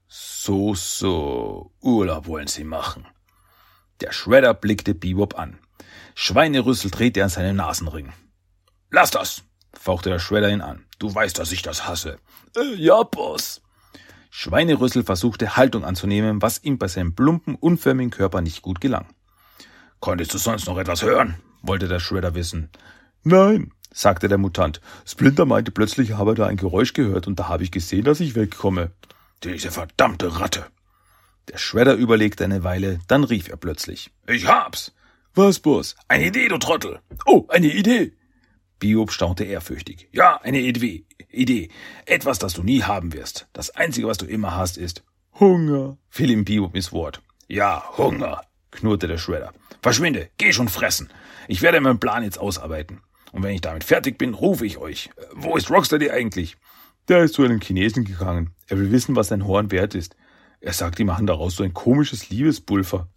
So, so, Urlaub wollen sie machen. Der Shredder blickte Bebop an. Schweinerüssel drehte an seinen Nasenring. Lass das, fauchte der Shredder ihn an. Du weißt, dass ich das hasse. Äh, ja, Boss. Schweinerüssel versuchte Haltung anzunehmen, was ihm bei seinem plumpen, unförmigen Körper nicht gut gelang. Konntest du sonst noch etwas hören? wollte der Shredder wissen. Nein, sagte der Mutant. Splinter meinte plötzlich, er habe da ein Geräusch gehört und da habe ich gesehen, dass ich wegkomme. Diese verdammte Ratte. Der Shredder überlegte eine Weile, dann rief er plötzlich. Ich hab's. Was, Boss? Eine Idee, du Trottel. Oh, eine Idee. Biob staunte ehrfürchtig. Ja, eine Idee. Etwas, das du nie haben wirst. Das Einzige, was du immer hast, ist Hunger, fiel ihm Biob ins Wort. Ja, Hunger, knurrte der Shredder. Verschwinde, geh schon fressen. Ich werde meinen Plan jetzt ausarbeiten. Und wenn ich damit fertig bin, rufe ich euch. Wo ist Rocksteady eigentlich? Der ist zu einem Chinesen gegangen. Er will wissen, was sein Horn wert ist. Er sagt, die machen daraus so ein komisches Liebespulver.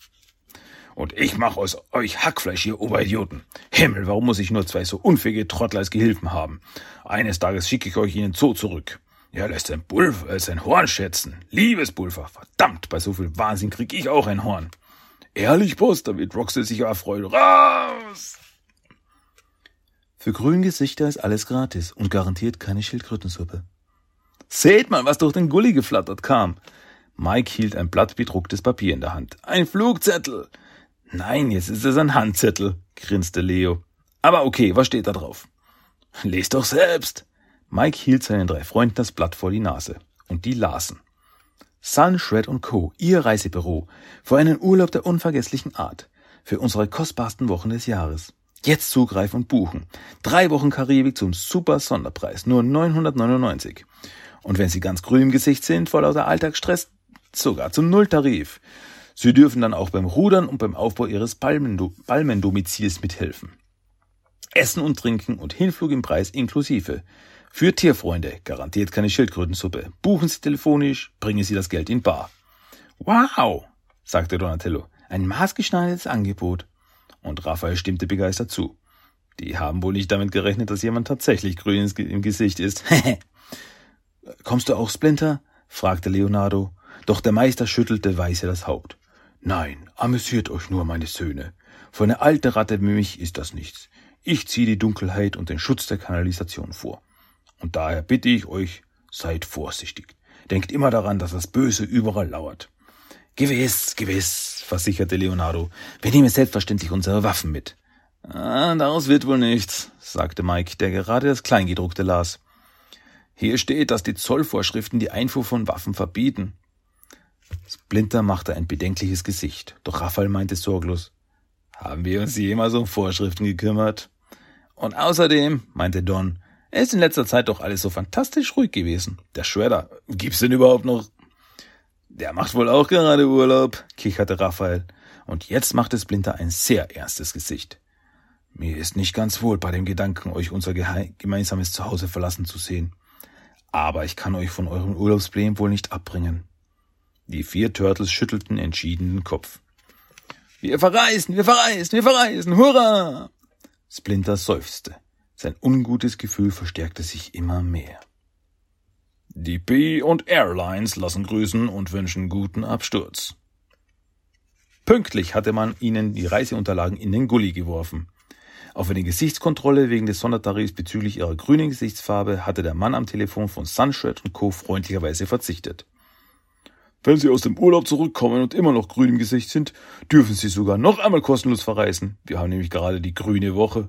Und ich mache aus euch Hackfleisch, ihr Oberidioten. Himmel, warum muss ich nur zwei so unfähige Trottel als Gehilfen haben? Eines Tages schicke ich euch in den Zoo zurück. Er lässt sein Pulver, äh, sein Horn schätzen. Liebespulver. Verdammt, bei so viel Wahnsinn krieg ich auch ein Horn. Ehrlich, Boss, da wird Roxy sich erfreuen. Raus! Für grüne Gesichter ist alles gratis und garantiert keine Schildkrötensuppe. Seht mal, was durch den Gully geflattert kam. Mike hielt ein Blatt bedrucktes Papier in der Hand. Ein Flugzettel. Nein, jetzt ist es ein Handzettel, grinste Leo. Aber okay, was steht da drauf? Lest doch selbst. Mike hielt seinen drei Freunden das Blatt vor die Nase. Und die lasen. Sun, Shred und Co., Ihr Reisebüro, für einen Urlaub der unvergesslichen Art, für unsere kostbarsten Wochen des Jahres. Jetzt zugreifen und buchen. Drei Wochen Karibik zum super Sonderpreis, nur 999. Und wenn Sie ganz grün im Gesicht sind, vor lauter Alltagsstress, sogar zum Nulltarif. Sie dürfen dann auch beim Rudern und beim Aufbau Ihres Palmendomizils mithelfen. Essen und Trinken und Hinflug im Preis inklusive. Für Tierfreunde garantiert keine Schildkrötensuppe. Buchen Sie telefonisch, bringen Sie das Geld in bar. Wow, sagte Donatello. Ein maßgeschneidertes Angebot. Und Raphael stimmte begeistert zu. Die haben wohl nicht damit gerechnet, dass jemand tatsächlich grün im Gesicht ist. [LAUGHS] Kommst du auch, Splinter? fragte Leonardo. Doch der Meister schüttelte weise das Haupt. Nein, amüsiert euch nur, meine Söhne. Für eine alte Ratte wie mich ist das nichts. Ich ziehe die Dunkelheit und den Schutz der Kanalisation vor. Und daher bitte ich euch, seid vorsichtig. Denkt immer daran, dass das Böse überall lauert. Gewiss, gewiss, versicherte Leonardo. Wir nehmen selbstverständlich unsere Waffen mit. Ah, daraus wird wohl nichts, sagte Mike, der gerade das Kleingedruckte las. Hier steht, dass die Zollvorschriften die Einfuhr von Waffen verbieten. Splinter machte ein bedenkliches Gesicht, doch Raphael meinte sorglos. Haben wir uns jemals um Vorschriften gekümmert? Und außerdem, meinte Don, ist in letzter Zeit doch alles so fantastisch ruhig gewesen. Der Shredder, gibt's denn überhaupt noch? Der macht wohl auch gerade Urlaub, kicherte Raphael. Und jetzt machte Splinter ein sehr ernstes Gesicht. Mir ist nicht ganz wohl bei dem Gedanken, euch unser gemeinsames Zuhause verlassen zu sehen. Aber ich kann euch von eurem Urlaubsplänen wohl nicht abbringen. Die vier Turtles schüttelten entschieden den Kopf. Wir verreisen, wir verreisen, wir verreisen, hurra! Splinter seufzte. Sein ungutes Gefühl verstärkte sich immer mehr. Die B und Airlines lassen grüßen und wünschen guten Absturz. Pünktlich hatte man ihnen die Reiseunterlagen in den Gully geworfen. Auf eine Gesichtskontrolle wegen des Sondertarifs bezüglich ihrer grünen Gesichtsfarbe hatte der Mann am Telefon von Sunshred Co. freundlicherweise verzichtet. Wenn Sie aus dem Urlaub zurückkommen und immer noch grün im Gesicht sind, dürfen Sie sogar noch einmal kostenlos verreisen. Wir haben nämlich gerade die grüne Woche.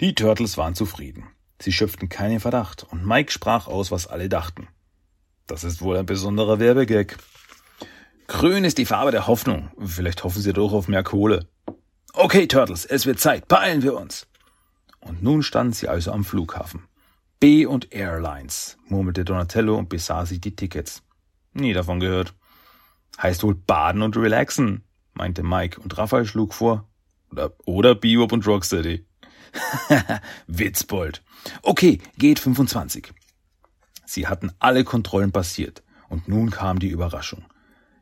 Die Turtles waren zufrieden. Sie schöpften keinen Verdacht und Mike sprach aus, was alle dachten. Das ist wohl ein besonderer Werbegag. Grün ist die Farbe der Hoffnung. Vielleicht hoffen Sie doch auf mehr Kohle. Okay, Turtles, es wird Zeit. Beeilen wir uns. Und nun standen sie also am Flughafen. B und Airlines, murmelte Donatello und besah sich die Tickets. Nie davon gehört. Heißt wohl baden und relaxen, meinte Mike und Raphael schlug vor. Oder, oder Bebop und Rocksteady. [LAUGHS] Witzbold. Okay, geht 25. Sie hatten alle Kontrollen passiert und nun kam die Überraschung.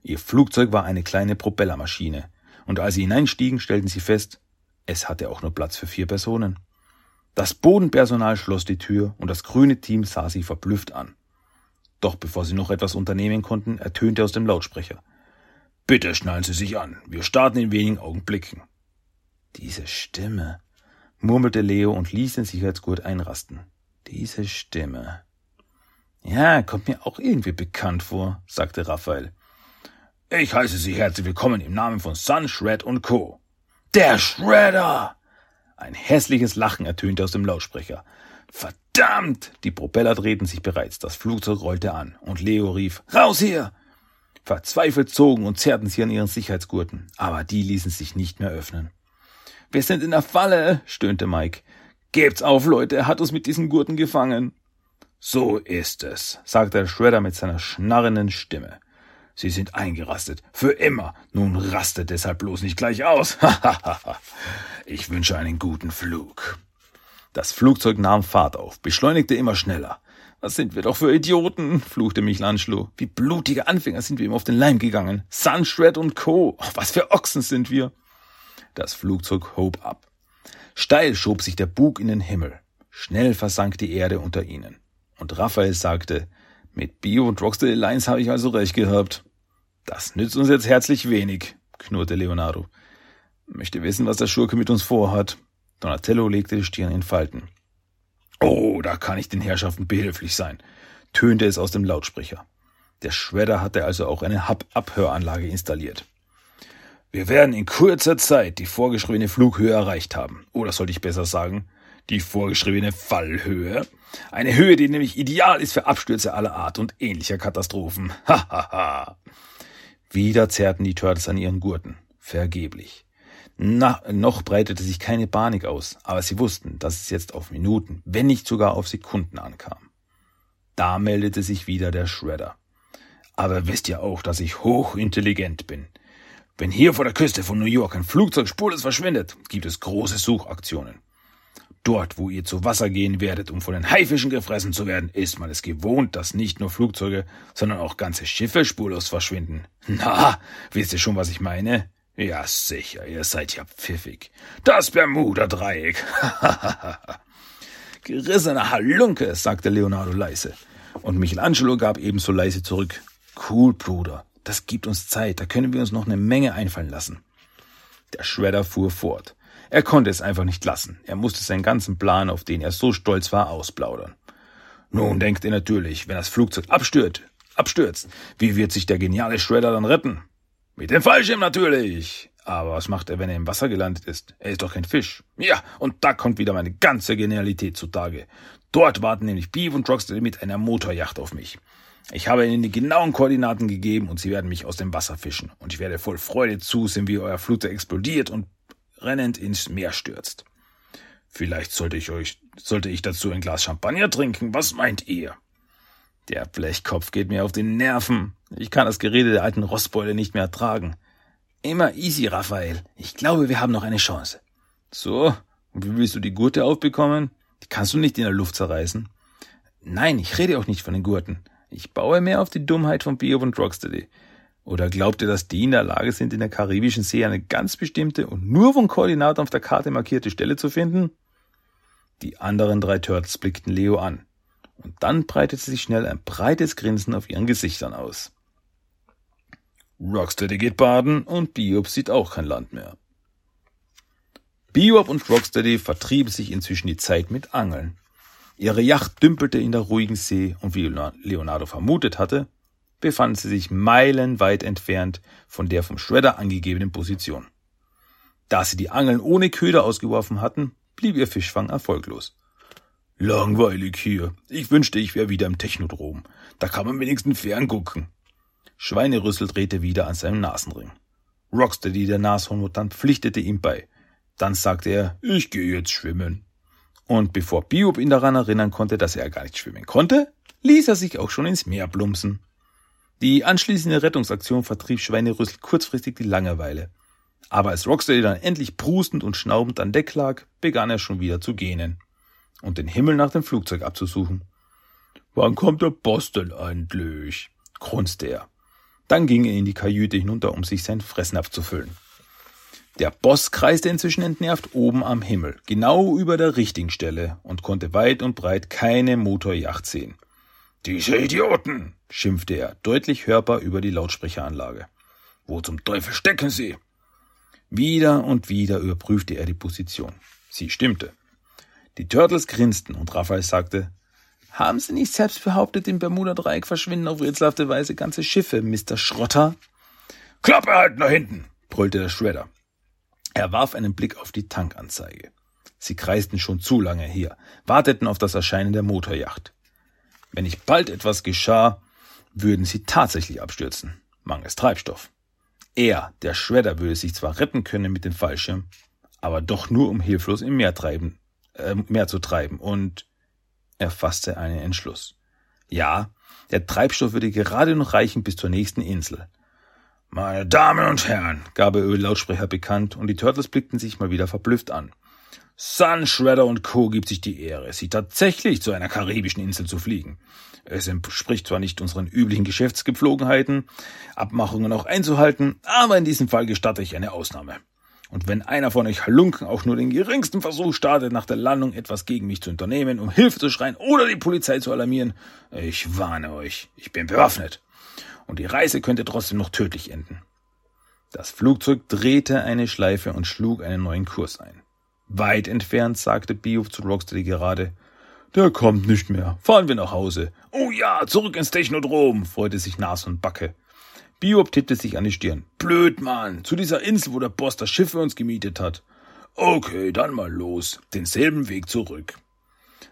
Ihr Flugzeug war eine kleine Propellermaschine und als sie hineinstiegen, stellten sie fest, es hatte auch nur Platz für vier Personen. Das Bodenpersonal schloss die Tür und das grüne Team sah sie verblüfft an. Doch bevor sie noch etwas unternehmen konnten, ertönte aus dem Lautsprecher. Bitte schnallen Sie sich an. Wir starten in wenigen Augenblicken. Diese Stimme, murmelte Leo und ließ den Sicherheitsgurt einrasten. Diese Stimme. Ja, kommt mir auch irgendwie bekannt vor, sagte Raphael. Ich heiße Sie herzlich willkommen im Namen von Sun, Shred und Co. Der Shredder! Ein hässliches Lachen ertönte aus dem Lautsprecher. Verdammt! Die Propeller drehten sich bereits, das Flugzeug rollte an, und Leo rief Raus hier! Verzweifelt zogen und zerrten sie an ihren Sicherheitsgurten, aber die ließen sich nicht mehr öffnen. Wir sind in der Falle, stöhnte Mike. Gebt's auf, Leute, er hat uns mit diesen Gurten gefangen. So ist es, sagte der Shredder mit seiner schnarrenden Stimme. Sie sind eingerastet. Für immer. Nun rastet deshalb bloß nicht gleich aus. [LAUGHS] ich wünsche einen guten Flug. Das Flugzeug nahm Fahrt auf, beschleunigte immer schneller. Was sind wir doch für Idioten, fluchte Michelangelo. Wie blutige Anfänger sind wir ihm auf den Leim gegangen. Sunshred und Co. Oh, was für Ochsen sind wir. Das Flugzeug hob ab. Steil schob sich der Bug in den Himmel. Schnell versank die Erde unter ihnen. Und Raphael sagte, mit Bio und Rocksteady Lines habe ich also recht gehabt. Das nützt uns jetzt herzlich wenig, knurrte Leonardo. Möchte wissen, was der Schurke mit uns vorhat. Donatello legte die Stirn in Falten. Oh, da kann ich den Herrschaften behilflich sein, tönte es aus dem Lautsprecher. Der Shredder hatte also auch eine Abhöranlage installiert. Wir werden in kurzer Zeit die vorgeschriebene Flughöhe erreicht haben. Oder sollte ich besser sagen, die vorgeschriebene Fallhöhe. Eine Höhe, die nämlich ideal ist für Abstürze aller Art und ähnlicher Katastrophen. [LAUGHS] Hahaha. Wieder zerrten die Turtles an ihren Gurten. Vergeblich. Na, noch breitete sich keine Panik aus, aber sie wussten, dass es jetzt auf Minuten, wenn nicht sogar auf Sekunden ankam. Da meldete sich wieder der Shredder. Aber wisst ihr auch, dass ich hochintelligent bin. Wenn hier vor der Küste von New York ein Flugzeug spurlos verschwindet, gibt es große Suchaktionen. Dort, wo ihr zu Wasser gehen werdet, um von den Haifischen gefressen zu werden, ist man es gewohnt, dass nicht nur Flugzeuge, sondern auch ganze Schiffe spurlos verschwinden. Na, wisst ihr schon, was ich meine? Ja, sicher, ihr seid ja pfiffig. Das Bermuda-Dreieck. [LAUGHS] Gerissener Halunke, sagte Leonardo leise. Und Michelangelo gab ebenso leise zurück. Cool, Bruder. Das gibt uns Zeit, da können wir uns noch eine Menge einfallen lassen. Der Shredder fuhr fort. Er konnte es einfach nicht lassen. Er musste seinen ganzen Plan, auf den er so stolz war, ausplaudern. Nun denkt ihr natürlich, wenn das Flugzeug abstürzt, abstürzt, wie wird sich der geniale Shredder dann retten? Mit dem Fallschirm natürlich. Aber was macht er, wenn er im Wasser gelandet ist? Er ist doch kein Fisch. Ja, und da kommt wieder meine ganze Genialität zutage. Dort warten nämlich Beef und Rocksteady mit einer Motorjacht auf mich. Ich habe ihnen die genauen Koordinaten gegeben und sie werden mich aus dem Wasser fischen. Und ich werde voll Freude zusehen, wie euer Flugzeug explodiert und rennend ins Meer stürzt. Vielleicht sollte ich euch, sollte ich dazu ein Glas Champagner trinken. Was meint ihr? Der Blechkopf geht mir auf den Nerven. Ich kann das Gerede der alten Rossbeule nicht mehr ertragen. Immer easy, Raphael. Ich glaube, wir haben noch eine Chance. So, und wie willst du die Gurte aufbekommen? Die kannst du nicht in der Luft zerreißen. Nein, ich rede auch nicht von den Gurten. Ich baue mehr auf die Dummheit von Bio und Rocksteady. Oder glaubt ihr, dass die in der Lage sind, in der karibischen See eine ganz bestimmte und nur von Koordinaten auf der Karte markierte Stelle zu finden? Die anderen drei Turtles blickten Leo an. Und dann breitete sich schnell ein breites Grinsen auf ihren Gesichtern aus. Rocksteady geht baden und Biob sieht auch kein Land mehr. Biob und Rocksteady vertrieben sich inzwischen die Zeit mit Angeln. Ihre Yacht dümpelte in der ruhigen See und wie Leonardo vermutet hatte, befanden sie sich meilenweit entfernt von der vom Shredder angegebenen Position. Da sie die Angeln ohne Köder ausgeworfen hatten, blieb ihr Fischfang erfolglos. Langweilig hier. Ich wünschte, ich wäre wieder im Technodrom. Da kann man wenigstens ferngucken. Schweinerüssel drehte wieder an seinem Nasenring. Rocksteady, der Nashornmutant, pflichtete ihm bei. Dann sagte er, ich gehe jetzt schwimmen. Und bevor Biob ihn daran erinnern konnte, dass er gar nicht schwimmen konnte, ließ er sich auch schon ins Meer plumpsen. Die anschließende Rettungsaktion vertrieb Schweinerüssel kurzfristig die Langeweile. Aber als Rocksteady dann endlich prustend und schnaubend an Deck lag, begann er schon wieder zu gähnen und den Himmel nach dem Flugzeug abzusuchen. Wann kommt der Boss denn endlich? grunzte er. Dann ging er in die Kajüte hinunter, um sich sein Fressen abzufüllen. Der Boss kreiste inzwischen entnervt oben am Himmel, genau über der richtigen Stelle und konnte weit und breit keine Motorjacht sehen. Diese Idioten, schimpfte er, deutlich hörbar über die Lautsprecheranlage. Wo zum Teufel stecken sie? Wieder und wieder überprüfte er die Position. Sie stimmte. Die Turtles grinsten und Raphael sagte, haben Sie nicht selbst behauptet, im Bermuda-Dreieck verschwinden auf rätselhafte Weise ganze Schiffe, Mr. Schrotter? Klappe halt nach hinten, brüllte der Shredder. Er warf einen Blick auf die Tankanzeige. Sie kreisten schon zu lange hier, warteten auf das Erscheinen der Motorjacht. Wenn nicht bald etwas geschah, würden sie tatsächlich abstürzen, mangels Treibstoff. Er, der Shredder, würde sich zwar retten können mit dem Fallschirm, aber doch nur um hilflos im Meer treiben, äh, Meer zu treiben und er fasste einen Entschluss. Ja, der Treibstoff würde gerade noch reichen bis zur nächsten Insel. Meine Damen und Herren, gab er über Lautsprecher bekannt, und die Turtles blickten sich mal wieder verblüfft an. Sun, Shredder und Co. gibt sich die Ehre, sie tatsächlich zu einer karibischen Insel zu fliegen. Es entspricht zwar nicht unseren üblichen Geschäftsgepflogenheiten, Abmachungen auch einzuhalten, aber in diesem Fall gestatte ich eine Ausnahme. Und wenn einer von euch Halunken auch nur den geringsten Versuch startet, nach der Landung etwas gegen mich zu unternehmen, um Hilfe zu schreien oder die Polizei zu alarmieren, ich warne euch, ich bin bewaffnet. Und die Reise könnte trotzdem noch tödlich enden. Das Flugzeug drehte eine Schleife und schlug einen neuen Kurs ein. Weit entfernt, sagte Bio zu Rocksteady gerade, der kommt nicht mehr. Fahren wir nach Hause. Oh ja, zurück ins Technodrom, freute sich Nas und Backe. Biob tippte sich an die Stirn. Blöd, Mann. Zu dieser Insel, wo der Boss das Schiff für uns gemietet hat. Okay, dann mal los. Denselben Weg zurück.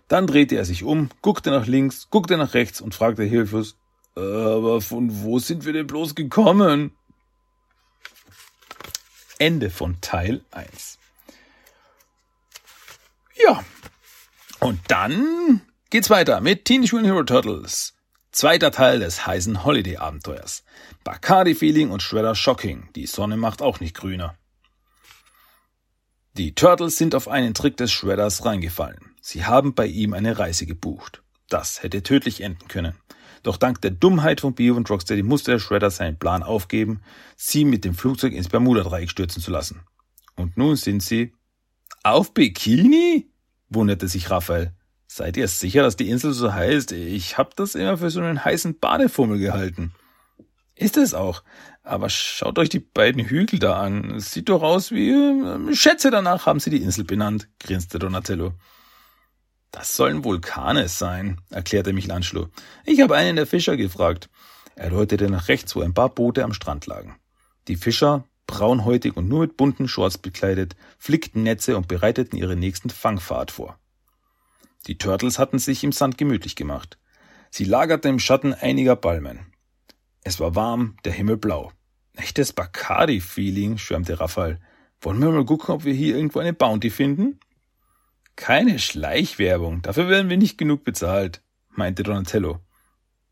Dann drehte er sich um, guckte nach links, guckte nach rechts und fragte hilflos, aber von wo sind wir denn bloß gekommen? Ende von Teil 1. Ja, und dann geht's weiter mit Teenage Mutant Hero Turtles. Zweiter Teil des heißen Holiday-Abenteuers. Bacardi-Feeling und Shredder Shocking. Die Sonne macht auch nicht grüner. Die Turtles sind auf einen Trick des Shredders reingefallen. Sie haben bei ihm eine Reise gebucht. Das hätte tödlich enden können. Doch dank der Dummheit von Bio und Rocksteady musste der Shredder seinen Plan aufgeben, sie mit dem Flugzeug ins Bermuda-Dreieck stürzen zu lassen. Und nun sind sie auf Bikini? wunderte sich Raphael. Seid ihr sicher, dass die Insel so heißt? Ich hab das immer für so einen heißen Badefummel gehalten. Ist es auch. Aber schaut euch die beiden Hügel da an. Sieht doch aus wie äh, Schätze danach haben sie die Insel benannt, grinste Donatello. Das sollen Vulkane sein, erklärte Michelangelo. Ich habe einen der Fischer gefragt. Er deutete nach rechts, wo ein paar Boote am Strand lagen. Die Fischer braunhäutig und nur mit bunten Shorts bekleidet, flickten Netze und bereiteten ihre nächsten Fangfahrt vor. Die Turtles hatten sich im Sand gemütlich gemacht. Sie lagerten im Schatten einiger Palmen. Es war warm, der Himmel blau. Echtes Bacardi-Feeling, schwärmte Raphael. Wollen wir mal gucken, ob wir hier irgendwo eine Bounty finden? Keine Schleichwerbung, dafür werden wir nicht genug bezahlt, meinte Donatello.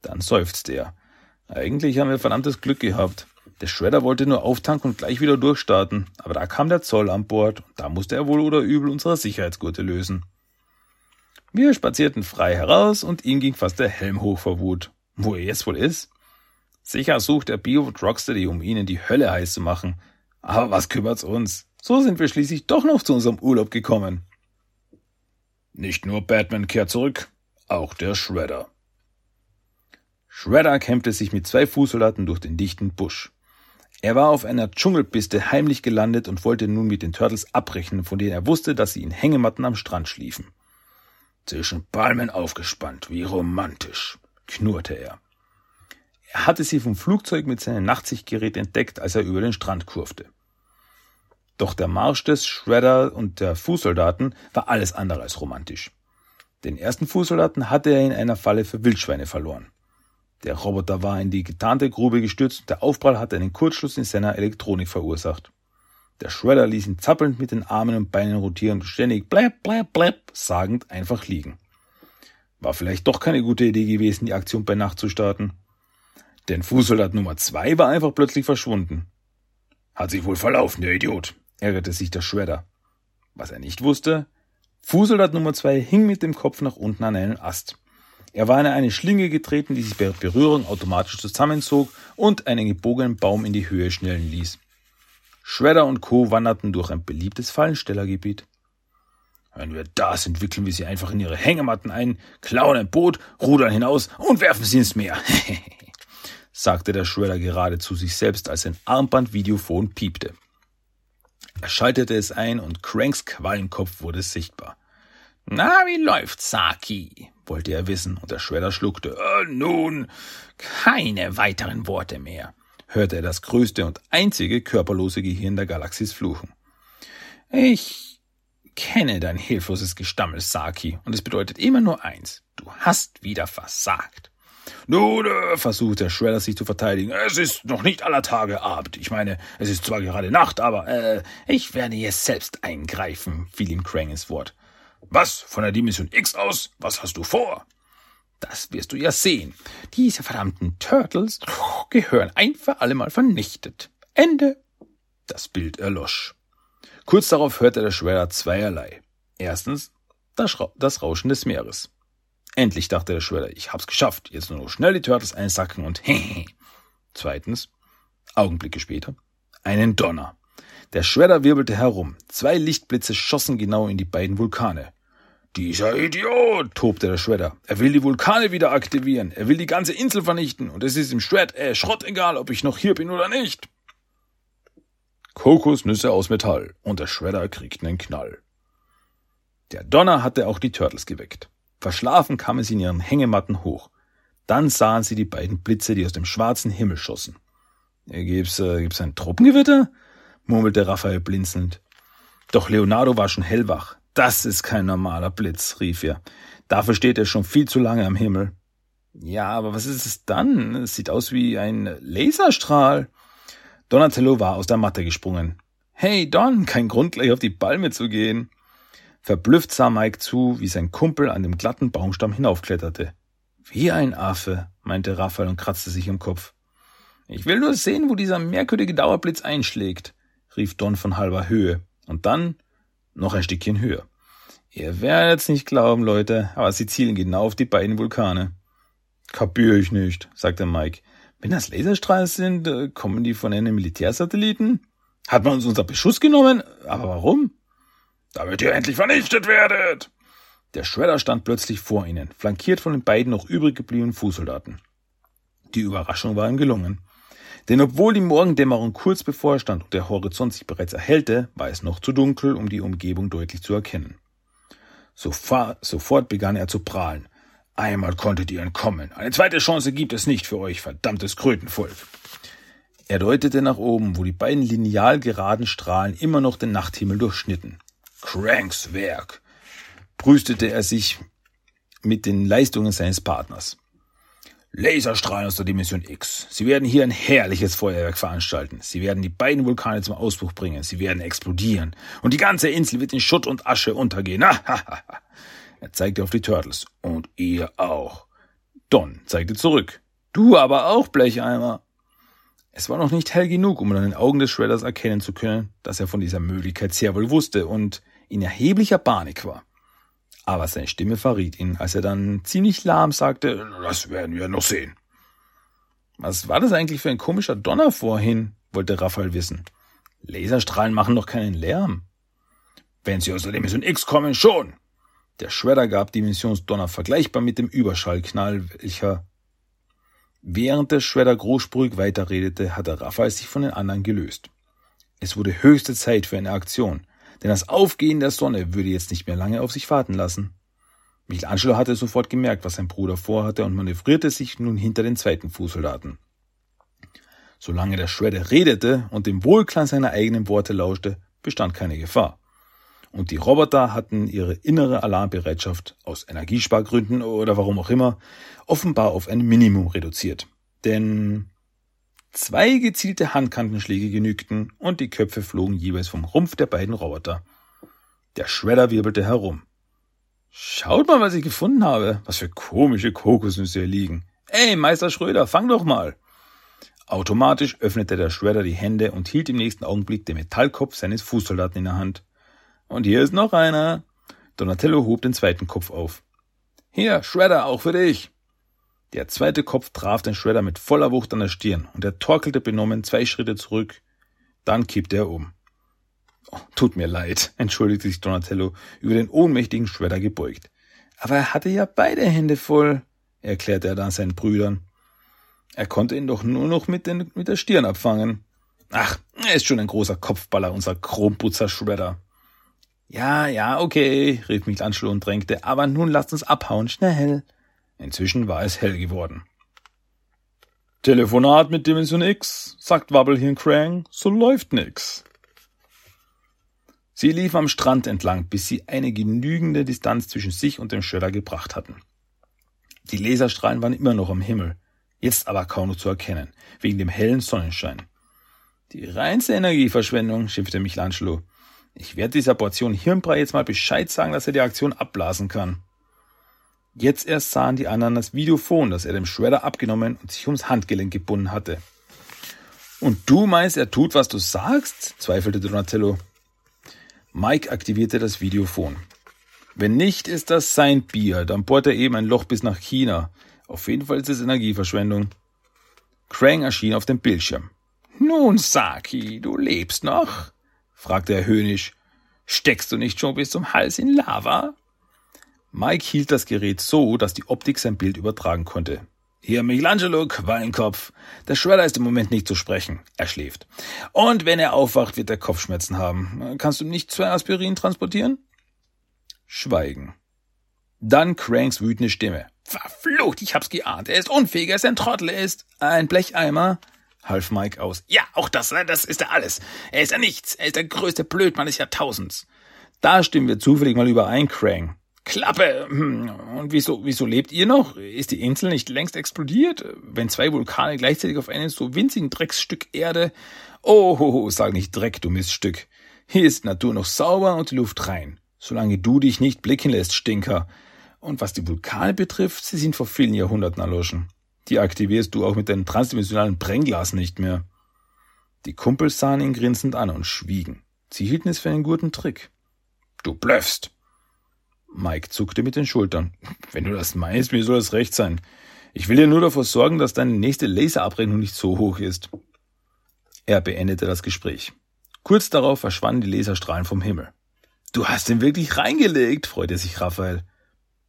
Dann seufzte er. Eigentlich haben wir verdammtes Glück gehabt. Der Shredder wollte nur auftanken und gleich wieder durchstarten, aber da kam der Zoll an Bord und da musste er wohl oder übel unsere Sicherheitsgurte lösen. Wir spazierten frei heraus und ihm ging fast der Helm hoch vor Wut. Wo er jetzt wohl ist? Sicher sucht der Beowulf Rocksteady, um ihnen die Hölle heiß zu machen. Aber was kümmert's uns? So sind wir schließlich doch noch zu unserem Urlaub gekommen. Nicht nur Batman kehrt zurück, auch der Shredder. Shredder kämpfte sich mit zwei Fußsoldaten durch den dichten Busch. Er war auf einer Dschungelpiste heimlich gelandet und wollte nun mit den Turtles abbrechen, von denen er wusste, dass sie in Hängematten am Strand schliefen. Zwischen Palmen aufgespannt, wie romantisch, knurrte er. Er hatte sie vom Flugzeug mit seinem Nachtsichtgerät entdeckt, als er über den Strand kurfte. Doch der Marsch des Shredder und der Fußsoldaten war alles andere als romantisch. Den ersten Fußsoldaten hatte er in einer Falle für Wildschweine verloren. Der Roboter war in die getarnte Grube gestürzt und der Aufprall hatte einen Kurzschluss in seiner Elektronik verursacht. Der Shredder ließ ihn zappelnd mit den Armen und Beinen rotieren und ständig bläb, bläb, bläb sagend einfach liegen. War vielleicht doch keine gute Idee gewesen, die Aktion bei Nacht zu starten. Denn Fußsoldat Nummer zwei war einfach plötzlich verschwunden. Hat sich wohl verlaufen, der Idiot, ärgerte sich der Shredder. Was er nicht wusste, Fußsoldat Nummer zwei hing mit dem Kopf nach unten an einen Ast. Er war in eine Schlinge getreten, die sich bei Berührung automatisch zusammenzog und einen gebogenen Baum in die Höhe schnellen ließ. Shredder und Co. wanderten durch ein beliebtes Fallenstellergebiet. Wenn wir das entwickeln wir sie einfach in ihre Hängematten ein, klauen ein Boot, rudern hinaus und werfen sie ins Meer. [LAUGHS] sagte der Shredder gerade zu sich selbst, als sein Armband-Videophon piepte. Er schaltete es ein und Cranks Quallenkopf wurde sichtbar. Na, wie läuft's, Saki? wollte er wissen, und der Shredder schluckte. Äh, nun, keine weiteren Worte mehr, hörte er das größte und einzige körperlose Gehirn der Galaxis fluchen. Ich kenne dein hilfloses Gestammel, Saki, und es bedeutet immer nur eins. Du hast wieder versagt. Nun, äh, versucht der Shredder sich zu verteidigen. Es ist noch nicht aller Tage Abend. Ich meine, es ist zwar gerade Nacht, aber äh, ich werde jetzt selbst eingreifen, fiel ihm Krang ins Wort. Was? Von der Dimension X aus? Was hast du vor? Das wirst du ja sehen. Diese verdammten Turtles gehören ein für allemal vernichtet. Ende. Das Bild erlosch. Kurz darauf hörte der Schwerer zweierlei. Erstens das, Rauschen des Meeres. Endlich dachte der Schwerer, ich hab's geschafft. Jetzt nur noch schnell die Turtles einsacken und [LAUGHS] hehehe. Zweitens, Augenblicke später, einen Donner. Der Shredder wirbelte herum. Zwei Lichtblitze schossen genau in die beiden Vulkane. Dieser Idiot, tobte der Shredder. Er will die Vulkane wieder aktivieren. Er will die ganze Insel vernichten. Und es ist ihm Shred, äh, Schrott egal, ob ich noch hier bin oder nicht. Kokosnüsse aus Metall. Und der Shredder kriegt einen Knall. Der Donner hatte auch die Turtles geweckt. Verschlafen kamen sie in ihren Hängematten hoch. Dann sahen sie die beiden Blitze, die aus dem schwarzen Himmel schossen. Äh, gibt's, äh, gibt's ein Truppengewitter? murmelte Raphael blinzelnd. Doch Leonardo war schon hellwach. Das ist kein normaler Blitz, rief er. Dafür steht er schon viel zu lange am Himmel. Ja, aber was ist es dann? Es sieht aus wie ein Laserstrahl. Donatello war aus der Matte gesprungen. Hey Don, kein Grund gleich auf die Palme zu gehen. Verblüfft sah Mike zu, wie sein Kumpel an dem glatten Baumstamm hinaufkletterte. Wie ein Affe, meinte Raphael und kratzte sich im Kopf. Ich will nur sehen, wo dieser merkwürdige Dauerblitz einschlägt rief Don von halber Höhe. Und dann noch ein Stückchen höher. Ihr werdet's nicht glauben, Leute, aber sie zielen genau auf die beiden Vulkane. Kapier ich nicht, sagte Mike. Wenn das Laserstrahlen sind, äh, kommen die von einem Militärsatelliten? Hat man uns unser Beschuss genommen? Aber warum? Damit ihr endlich vernichtet werdet! Der Shredder stand plötzlich vor ihnen, flankiert von den beiden noch übrig gebliebenen Fußsoldaten. Die Überraschung war ihm gelungen. Denn obwohl die Morgendämmerung kurz bevorstand und der Horizont sich bereits erhellte, war es noch zu dunkel, um die Umgebung deutlich zu erkennen. Sofort begann er zu prahlen. Einmal konntet ihr entkommen. Eine zweite Chance gibt es nicht für euch, verdammtes Krötenvolk. Er deutete nach oben, wo die beiden lineal geraden Strahlen immer noch den Nachthimmel durchschnitten. Cranks Werk, brüstete er sich mit den Leistungen seines Partners. Laserstrahlen aus der Dimension X. Sie werden hier ein herrliches Feuerwerk veranstalten. Sie werden die beiden Vulkane zum Ausbruch bringen. Sie werden explodieren. Und die ganze Insel wird in Schutt und Asche untergehen. [LAUGHS] er zeigte auf die Turtles. Und ihr auch. Don zeigte zurück. Du aber auch, Blecheimer. Es war noch nicht hell genug, um an den Augen des Shredders erkennen zu können, dass er von dieser Möglichkeit sehr wohl wusste und in erheblicher Panik war. Aber seine Stimme verriet ihn, als er dann ziemlich lahm sagte, das werden wir noch sehen. Was war das eigentlich für ein komischer Donner vorhin? wollte Raphael wissen. Laserstrahlen machen doch keinen Lärm. Wenn sie aus der Dimension X kommen, schon. Der Shredder gab Dimensionsdonner vergleichbar mit dem Überschallknall, welcher Während der Shredder großspurig weiterredete, hatte Raphael sich von den anderen gelöst. Es wurde höchste Zeit für eine Aktion, denn das Aufgehen der Sonne würde jetzt nicht mehr lange auf sich warten lassen. Michelangelo hatte sofort gemerkt, was sein Bruder vorhatte und manövrierte sich nun hinter den zweiten Fußsoldaten. Solange der Shredder redete und dem Wohlklang seiner eigenen Worte lauschte, bestand keine Gefahr. Und die Roboter hatten ihre innere Alarmbereitschaft aus Energiespargründen oder warum auch immer offenbar auf ein Minimum reduziert. Denn Zwei gezielte Handkantenschläge genügten und die Köpfe flogen jeweils vom Rumpf der beiden Roboter. Der Shredder wirbelte herum. Schaut mal, was ich gefunden habe. Was für komische Kokosnüsse hier liegen. Ey, Meister Schröder, fang doch mal. Automatisch öffnete der Shredder die Hände und hielt im nächsten Augenblick den Metallkopf seines Fußsoldaten in der Hand. Und hier ist noch einer. Donatello hob den zweiten Kopf auf. Hier, Shredder, auch für dich. Der zweite Kopf traf den Shredder mit voller Wucht an der Stirn und er torkelte benommen zwei Schritte zurück. Dann kippte er um. Oh, tut mir leid, [LAUGHS] entschuldigte sich Donatello, über den ohnmächtigen Shredder gebeugt. Aber er hatte ja beide Hände voll, erklärte er dann seinen Brüdern. Er konnte ihn doch nur noch mit, den, mit der Stirn abfangen. Ach, er ist schon ein großer Kopfballer, unser Chromputzer Shredder. Ja, ja, okay, rief Michelangelo und drängte, aber nun lasst uns abhauen, schnell. Inzwischen war es hell geworden. Telefonat mit Dimension X, sagt Wabbelhirn Krang, so läuft nix. Sie lief am Strand entlang, bis sie eine genügende Distanz zwischen sich und dem Schöller gebracht hatten. Die Laserstrahlen waren immer noch am Himmel, jetzt aber kaum noch zu erkennen, wegen dem hellen Sonnenschein. Die reinste Energieverschwendung, schimpfte Michelangelo. Ich werde dieser Portion Hirnbrei jetzt mal Bescheid sagen, dass er die Aktion abblasen kann. Jetzt erst sahen die anderen das Videophon, das er dem Shredder abgenommen und sich ums Handgelenk gebunden hatte. Und du meinst, er tut, was du sagst? zweifelte Donatello. Mike aktivierte das Videophon. Wenn nicht, ist das sein Bier, dann bohrt er eben ein Loch bis nach China. Auf jeden Fall ist es Energieverschwendung. Krang erschien auf dem Bildschirm. Nun, Saki, du lebst noch? fragte er höhnisch. Steckst du nicht schon bis zum Hals in Lava? Mike hielt das Gerät so, dass die Optik sein Bild übertragen konnte. Hier Michelangelo, Quallenkopf. Der Shredder ist im Moment nicht zu sprechen. Er schläft. Und wenn er aufwacht, wird er Kopfschmerzen haben. Kannst du nicht zwei Aspirin transportieren? Schweigen. Dann Cranks wütende Stimme. Verflucht, ich hab's geahnt. Er ist unfähig, er ist ein Trottel, er ist ein Blecheimer. Half Mike aus. Ja, auch das, das ist er alles. Er ist ja nichts. Er ist der größte Blödmann des Jahrtausends. Da stimmen wir zufällig mal überein, Krang. Klappe. Hm, und wieso, wieso lebt ihr noch? Ist die Insel nicht längst explodiert? Wenn zwei Vulkane gleichzeitig auf einem so winzigen Drecksstück Erde. Oh, sag nicht Dreck, du Miststück. Hier ist Natur noch sauber und die Luft rein. Solange du dich nicht blicken lässt, Stinker. Und was die Vulkane betrifft, sie sind vor vielen Jahrhunderten erloschen. Die aktivierst du auch mit deinem transdimensionalen Brennglas nicht mehr. Die Kumpels sahen ihn grinsend an und schwiegen. Sie hielten es für einen guten Trick. Du blöffst. Mike zuckte mit den Schultern. Wenn du das meinst, mir soll das recht sein. Ich will dir nur davor sorgen, dass deine nächste Laserabrechnung nicht so hoch ist. Er beendete das Gespräch. Kurz darauf verschwanden die Laserstrahlen vom Himmel. Du hast ihn wirklich reingelegt, freute sich Raphael.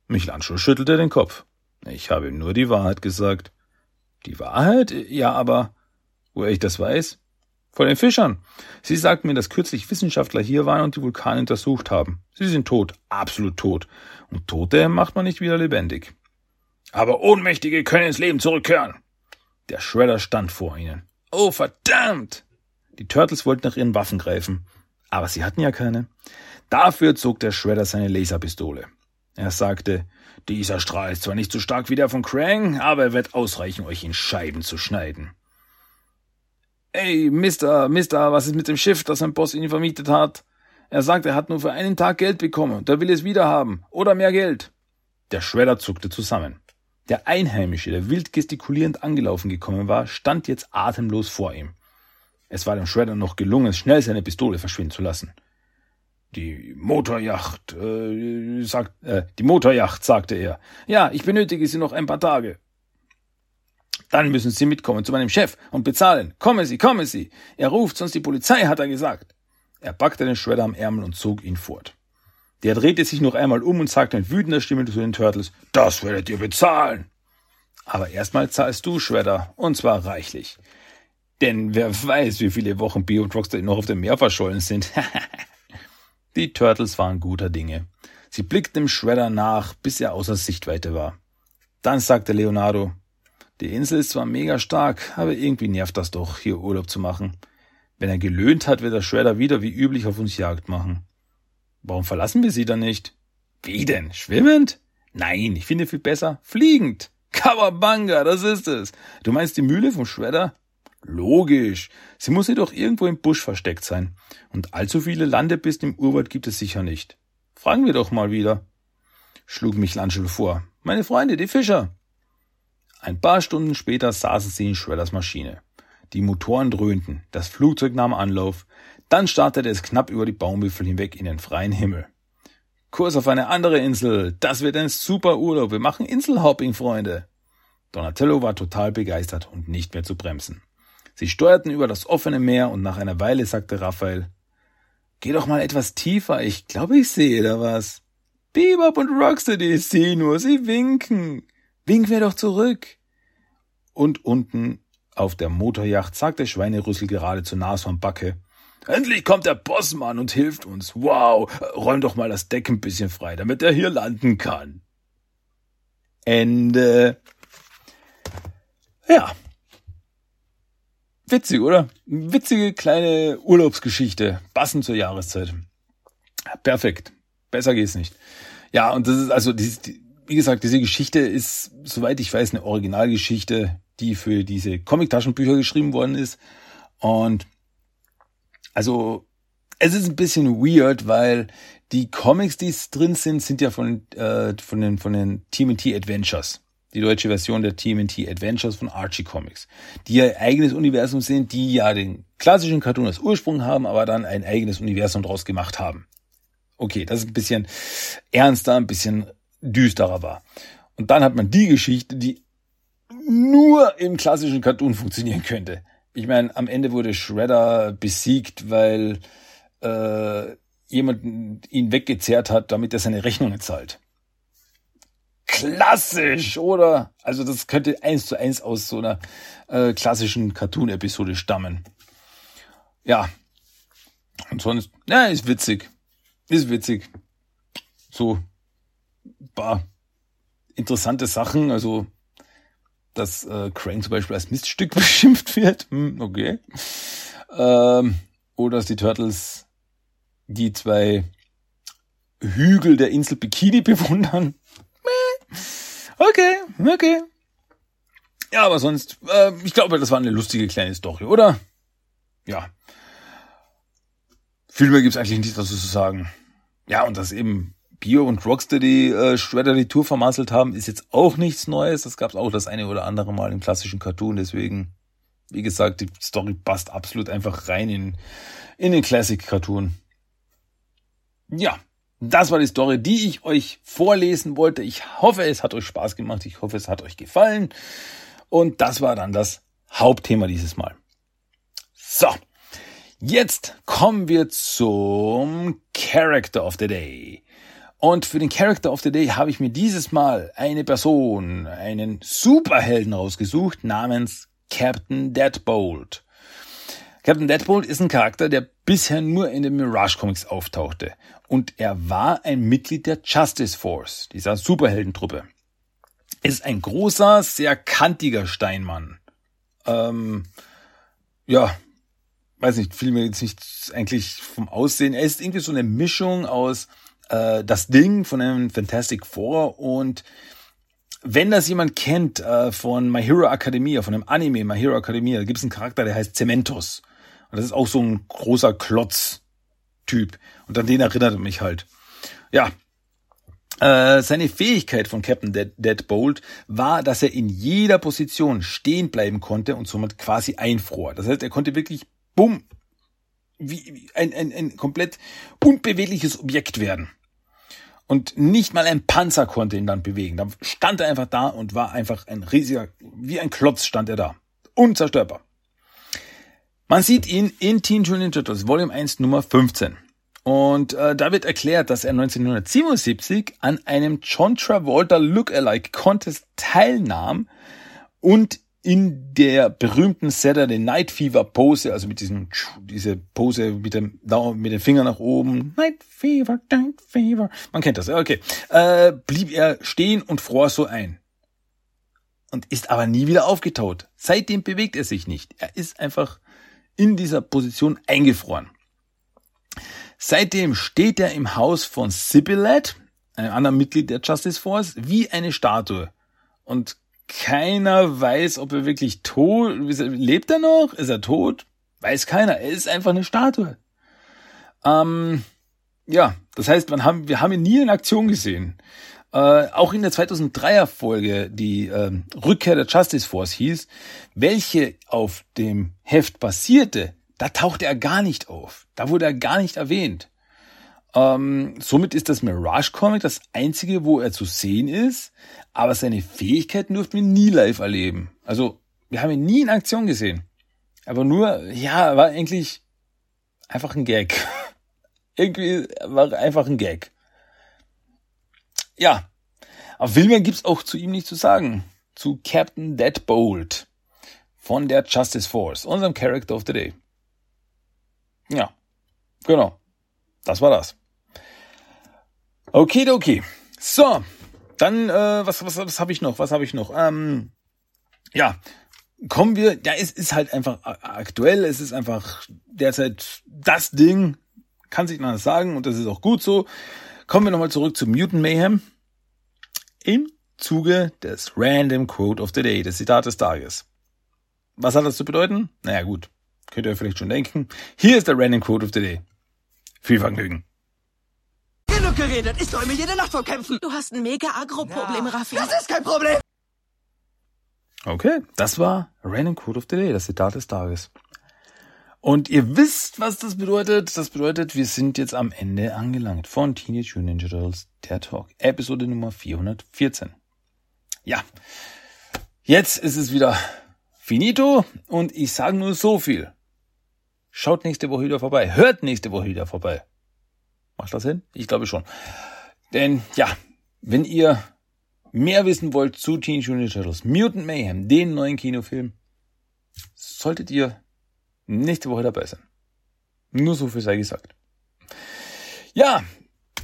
Michelangelo schüttelte den Kopf. Ich habe nur die Wahrheit gesagt. Die Wahrheit? Ja, aber woher ich das weiß? Von den Fischern. Sie sagten mir, dass kürzlich Wissenschaftler hier waren und die Vulkane untersucht haben. Sie sind tot, absolut tot. Und Tote macht man nicht wieder lebendig. Aber Ohnmächtige können ins Leben zurückkehren. Der Shredder stand vor ihnen. Oh, verdammt! Die Turtles wollten nach ihren Waffen greifen. Aber sie hatten ja keine. Dafür zog der Shredder seine Laserpistole. Er sagte, Dieser Strahl ist zwar nicht so stark wie der von Krang, aber er wird ausreichen, euch in Scheiben zu schneiden. Ey, Mister, Mister, was ist mit dem Schiff, das sein Boss Ihnen vermietet hat? Er sagt, er hat nur für einen Tag Geld bekommen und er will es wieder haben. Oder mehr Geld. Der Schredder zuckte zusammen. Der Einheimische, der wild gestikulierend angelaufen gekommen war, stand jetzt atemlos vor ihm. Es war dem Shredder noch gelungen, schnell seine Pistole verschwinden zu lassen. Die Motorjacht, äh, sagt, äh, die Motorjacht, sagte er. Ja, ich benötige sie noch ein paar Tage. Dann müssen Sie mitkommen zu meinem Chef und bezahlen. Kommen Sie, kommen Sie. Er ruft sonst die Polizei, hat er gesagt. Er packte den Shredder am Ärmel und zog ihn fort. Der drehte sich noch einmal um und sagte mit wütender Stimme zu den Turtles, das werdet ihr bezahlen. Aber erstmal zahlst du, Shredder, und zwar reichlich. Denn wer weiß, wie viele Wochen Bio und Rockstar noch auf dem Meer verschollen sind. [LAUGHS] die Turtles waren guter Dinge. Sie blickten dem Shredder nach, bis er außer Sichtweite war. Dann sagte Leonardo, die Insel ist zwar mega stark, aber irgendwie nervt das doch, hier Urlaub zu machen. Wenn er gelöhnt hat, wird der Shredder wieder wie üblich auf uns Jagd machen. Warum verlassen wir sie dann nicht? Wie denn? Schwimmend? Nein, ich finde viel besser fliegend. [LAUGHS] Kawabanga, das ist es. Du meinst die Mühle vom Shredder? Logisch. Sie muss jedoch irgendwo im Busch versteckt sein. Und allzu viele Landepisten im Urwald gibt es sicher nicht. Fragen wir doch mal wieder. Schlug mich Michelangelo vor. Meine Freunde, die Fischer. Ein paar Stunden später saßen sie in Shredders Maschine. Die Motoren dröhnten, das Flugzeug nahm Anlauf, dann startete es knapp über die Baumwipfel hinweg in den freien Himmel. Kurs auf eine andere Insel, das wird ein super Urlaub, wir machen Inselhopping, Freunde. Donatello war total begeistert und nicht mehr zu bremsen. Sie steuerten über das offene Meer und nach einer Weile sagte Raphael, Geh doch mal etwas tiefer, ich glaube, ich sehe da was. Bebop und Rocksteady, sehe nur, sie winken. Wink mir doch zurück. Und unten auf der Motorjacht sagte Schweinerüssel gerade zu Nashorn Backe. Endlich kommt der Bossmann und hilft uns. Wow, räum doch mal das Deck ein bisschen frei, damit er hier landen kann. Ende. Ja. Witzig, oder? Witzige kleine Urlaubsgeschichte, passend zur Jahreszeit. Perfekt. Besser geht's nicht. Ja, und das ist also, wie gesagt, diese Geschichte ist, soweit ich weiß, eine Originalgeschichte die für diese Comic-Taschenbücher geschrieben worden ist. Und also es ist ein bisschen weird, weil die Comics, die drin sind, sind ja von, äh, von den, von den TMT Adventures. Die deutsche Version der TMT Adventures von Archie Comics. Die ja eigenes Universum sind, die ja den klassischen Cartoon als Ursprung haben, aber dann ein eigenes Universum draus gemacht haben. Okay, das ist ein bisschen ernster, ein bisschen düsterer war. Und dann hat man die Geschichte, die nur im klassischen Cartoon funktionieren könnte. Ich meine, am Ende wurde Shredder besiegt, weil äh, jemand ihn weggezerrt hat, damit er seine Rechnungen zahlt. Klassisch, oder? Also das könnte eins zu eins aus so einer äh, klassischen Cartoon-Episode stammen. Ja. Und sonst, ja, ist witzig. Ist witzig. So, paar interessante Sachen. Also dass äh, Crane zum Beispiel als Miststück [LAUGHS] beschimpft wird. Hm, okay. Ähm, oder dass die Turtles die zwei Hügel der Insel Bikini [LAUGHS] bewundern. Okay, okay. Ja, aber sonst, äh, ich glaube, das war eine lustige kleine Story, oder? Ja. Viel mehr gibt's eigentlich nicht dazu zu sagen. Ja, und das eben Bio und Rocksteady äh, Shredder die Tour vermasselt haben, ist jetzt auch nichts Neues. Das gab es auch das eine oder andere Mal im klassischen Cartoon. Deswegen, wie gesagt, die Story passt absolut einfach rein in, in den Classic Cartoon. Ja, das war die Story, die ich euch vorlesen wollte. Ich hoffe, es hat euch Spaß gemacht. Ich hoffe, es hat euch gefallen. Und das war dann das Hauptthema dieses Mal. So, jetzt kommen wir zum Character of the Day. Und für den Character of the Day habe ich mir dieses Mal eine Person, einen Superhelden rausgesucht namens Captain Deadbolt. Captain Deadbolt ist ein Charakter, der bisher nur in den Mirage Comics auftauchte. Und er war ein Mitglied der Justice Force, dieser Superheldentruppe. Ist ein großer, sehr kantiger Steinmann. Ähm, ja, weiß nicht, fiel mir jetzt nicht eigentlich vom Aussehen. Er ist irgendwie so eine Mischung aus äh, das Ding von einem Fantastic Four und wenn das jemand kennt äh, von My Hero Academia, von dem Anime My Hero Academia, da gibt es einen Charakter, der heißt Cementos. Und das ist auch so ein großer Klotz-Typ. Und an den erinnert er mich halt. Ja, äh, seine Fähigkeit von Captain Dead, Deadbolt war, dass er in jeder Position stehen bleiben konnte und somit quasi einfror. Das heißt, er konnte wirklich bumm, wie, wie ein, ein, ein komplett unbewegliches Objekt werden. Und nicht mal ein Panzer konnte ihn dann bewegen. Da stand er einfach da und war einfach ein riesiger, wie ein Klotz stand er da. Unzerstörbar. Man sieht ihn in Teen Ninja Turtles Volume 1 Nummer 15. Und äh, da wird erklärt, dass er 1977 an einem John Travolta Lookalike Contest teilnahm und in der berühmten Saturday Night Fever Pose, also mit diesem, diese Pose mit dem, mit dem Finger nach oben, Night Fever, Night Fever, man kennt das, okay, äh, blieb er stehen und fror so ein. Und ist aber nie wieder aufgetaut. Seitdem bewegt er sich nicht. Er ist einfach in dieser Position eingefroren. Seitdem steht er im Haus von Sibylet, einem anderen Mitglied der Justice Force, wie eine Statue. Und keiner weiß, ob er wirklich tot, lebt er noch? Ist er tot? Weiß keiner. Er ist einfach eine Statue. Ähm, ja, das heißt, man haben, wir haben ihn nie in Aktion gesehen. Äh, auch in der 2003er Folge, die äh, Rückkehr der Justice Force hieß, welche auf dem Heft basierte, da tauchte er gar nicht auf. Da wurde er gar nicht erwähnt. Ähm, somit ist das Mirage Comic das einzige, wo er zu sehen ist, aber seine Fähigkeiten durften wir nie live erleben. Also, wir haben ihn nie in Aktion gesehen. Aber nur, ja, war eigentlich einfach ein Gag. [LAUGHS] Irgendwie war einfach ein Gag. Ja, auf Wilmer gibt's auch zu ihm nicht zu sagen. Zu Captain Deadbolt von der Justice Force, unserem Character of the Day. Ja, genau. Das war das. Okay, okay. So, dann, äh, was, was, was habe ich noch? Was habe ich noch? Ähm, ja, kommen wir, ja, es ist halt einfach aktuell, es ist einfach derzeit das Ding, kann sich anders sagen und das ist auch gut so. Kommen wir nochmal zurück zu Mutant Mayhem. Im Zuge des Random Quote of the Day, des Zitat des Tages. Was hat das zu bedeuten? Naja, gut. Könnt ihr euch vielleicht schon denken. Hier ist der Random Quote of the Day. Viel Vergnügen. Genug geredet. Ich träume jede Nacht von Kämpfen. Du hast ein mega Agro-Problem, ja. Raffi. Das ist kein Problem. Okay, das war Random Quote of the Day, das Zitat des Tages. Und ihr wisst, was das bedeutet. Das bedeutet, wir sind jetzt am Ende angelangt von Teenage Mutant Ninja Turtles, der Talk, Episode Nummer 414. Ja, jetzt ist es wieder finito und ich sage nur so viel. Schaut nächste Woche wieder vorbei. Hört nächste Woche wieder vorbei. Macht das Sinn? Ich glaube schon. Denn ja, wenn ihr mehr wissen wollt zu Teenage Mutant Turtles, Mutant Mayhem, den neuen Kinofilm, solltet ihr nächste Woche dabei sein. Nur so viel sei gesagt. Ja,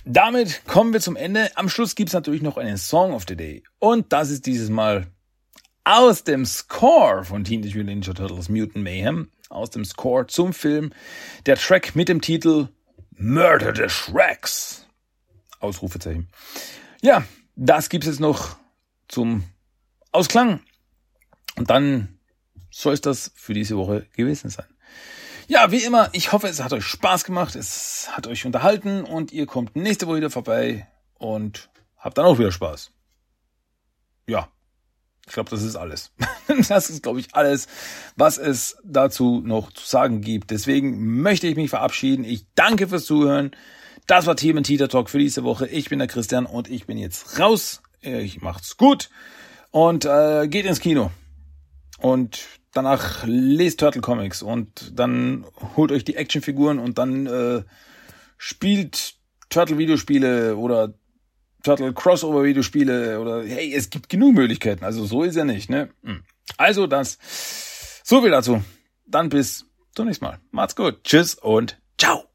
damit kommen wir zum Ende. Am Schluss gibt's natürlich noch einen Song of the Day. Und das ist dieses Mal aus dem Score von Teenage Mutant Ninja Turtles Mutant Mayhem, aus dem Score zum Film, der Track mit dem Titel Murder the Shreks. Ausrufezeichen. Ja, das gibt's jetzt noch zum Ausklang. Und dann soll es das für diese Woche gewesen sein. Ja, wie immer, ich hoffe, es hat euch Spaß gemacht, es hat euch unterhalten und ihr kommt nächste Woche wieder vorbei und habt dann auch wieder Spaß. Ja, ich glaube, das ist alles. [LAUGHS] das ist, glaube ich, alles, was es dazu noch zu sagen gibt. Deswegen möchte ich mich verabschieden. Ich danke fürs Zuhören. Das war Team Tita Talk für diese Woche. Ich bin der Christian und ich bin jetzt raus. Ich macht's gut und äh, geht ins Kino. Und danach lest Turtle Comics und dann holt euch die Actionfiguren und dann äh, spielt Turtle Videospiele oder Turtle Crossover Videospiele oder hey, es gibt genug Möglichkeiten. Also so ist ja nicht, ne? Hm. Also das so viel dazu. Dann bis zum nächsten Mal. Macht's gut. Tschüss und ciao.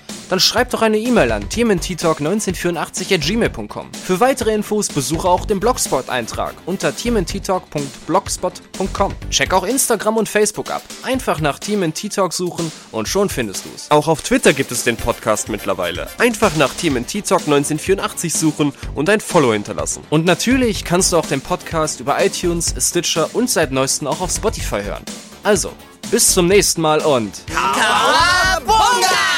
Dann schreib doch eine E-Mail an tmnttalk1984 at gmail.com. Für weitere Infos besuche auch den Blogspot-Eintrag unter tmnttalk.blogspot.com. Check auch Instagram und Facebook ab. Einfach nach TMNT-Talk suchen und schon findest du's. Auch auf Twitter gibt es den Podcast mittlerweile. Einfach nach TMNT Talk 1984 suchen und ein Follow hinterlassen. Und natürlich kannst du auch den Podcast über iTunes, Stitcher und seit neuestem auch auf Spotify hören. Also, bis zum nächsten Mal und... Kawaii!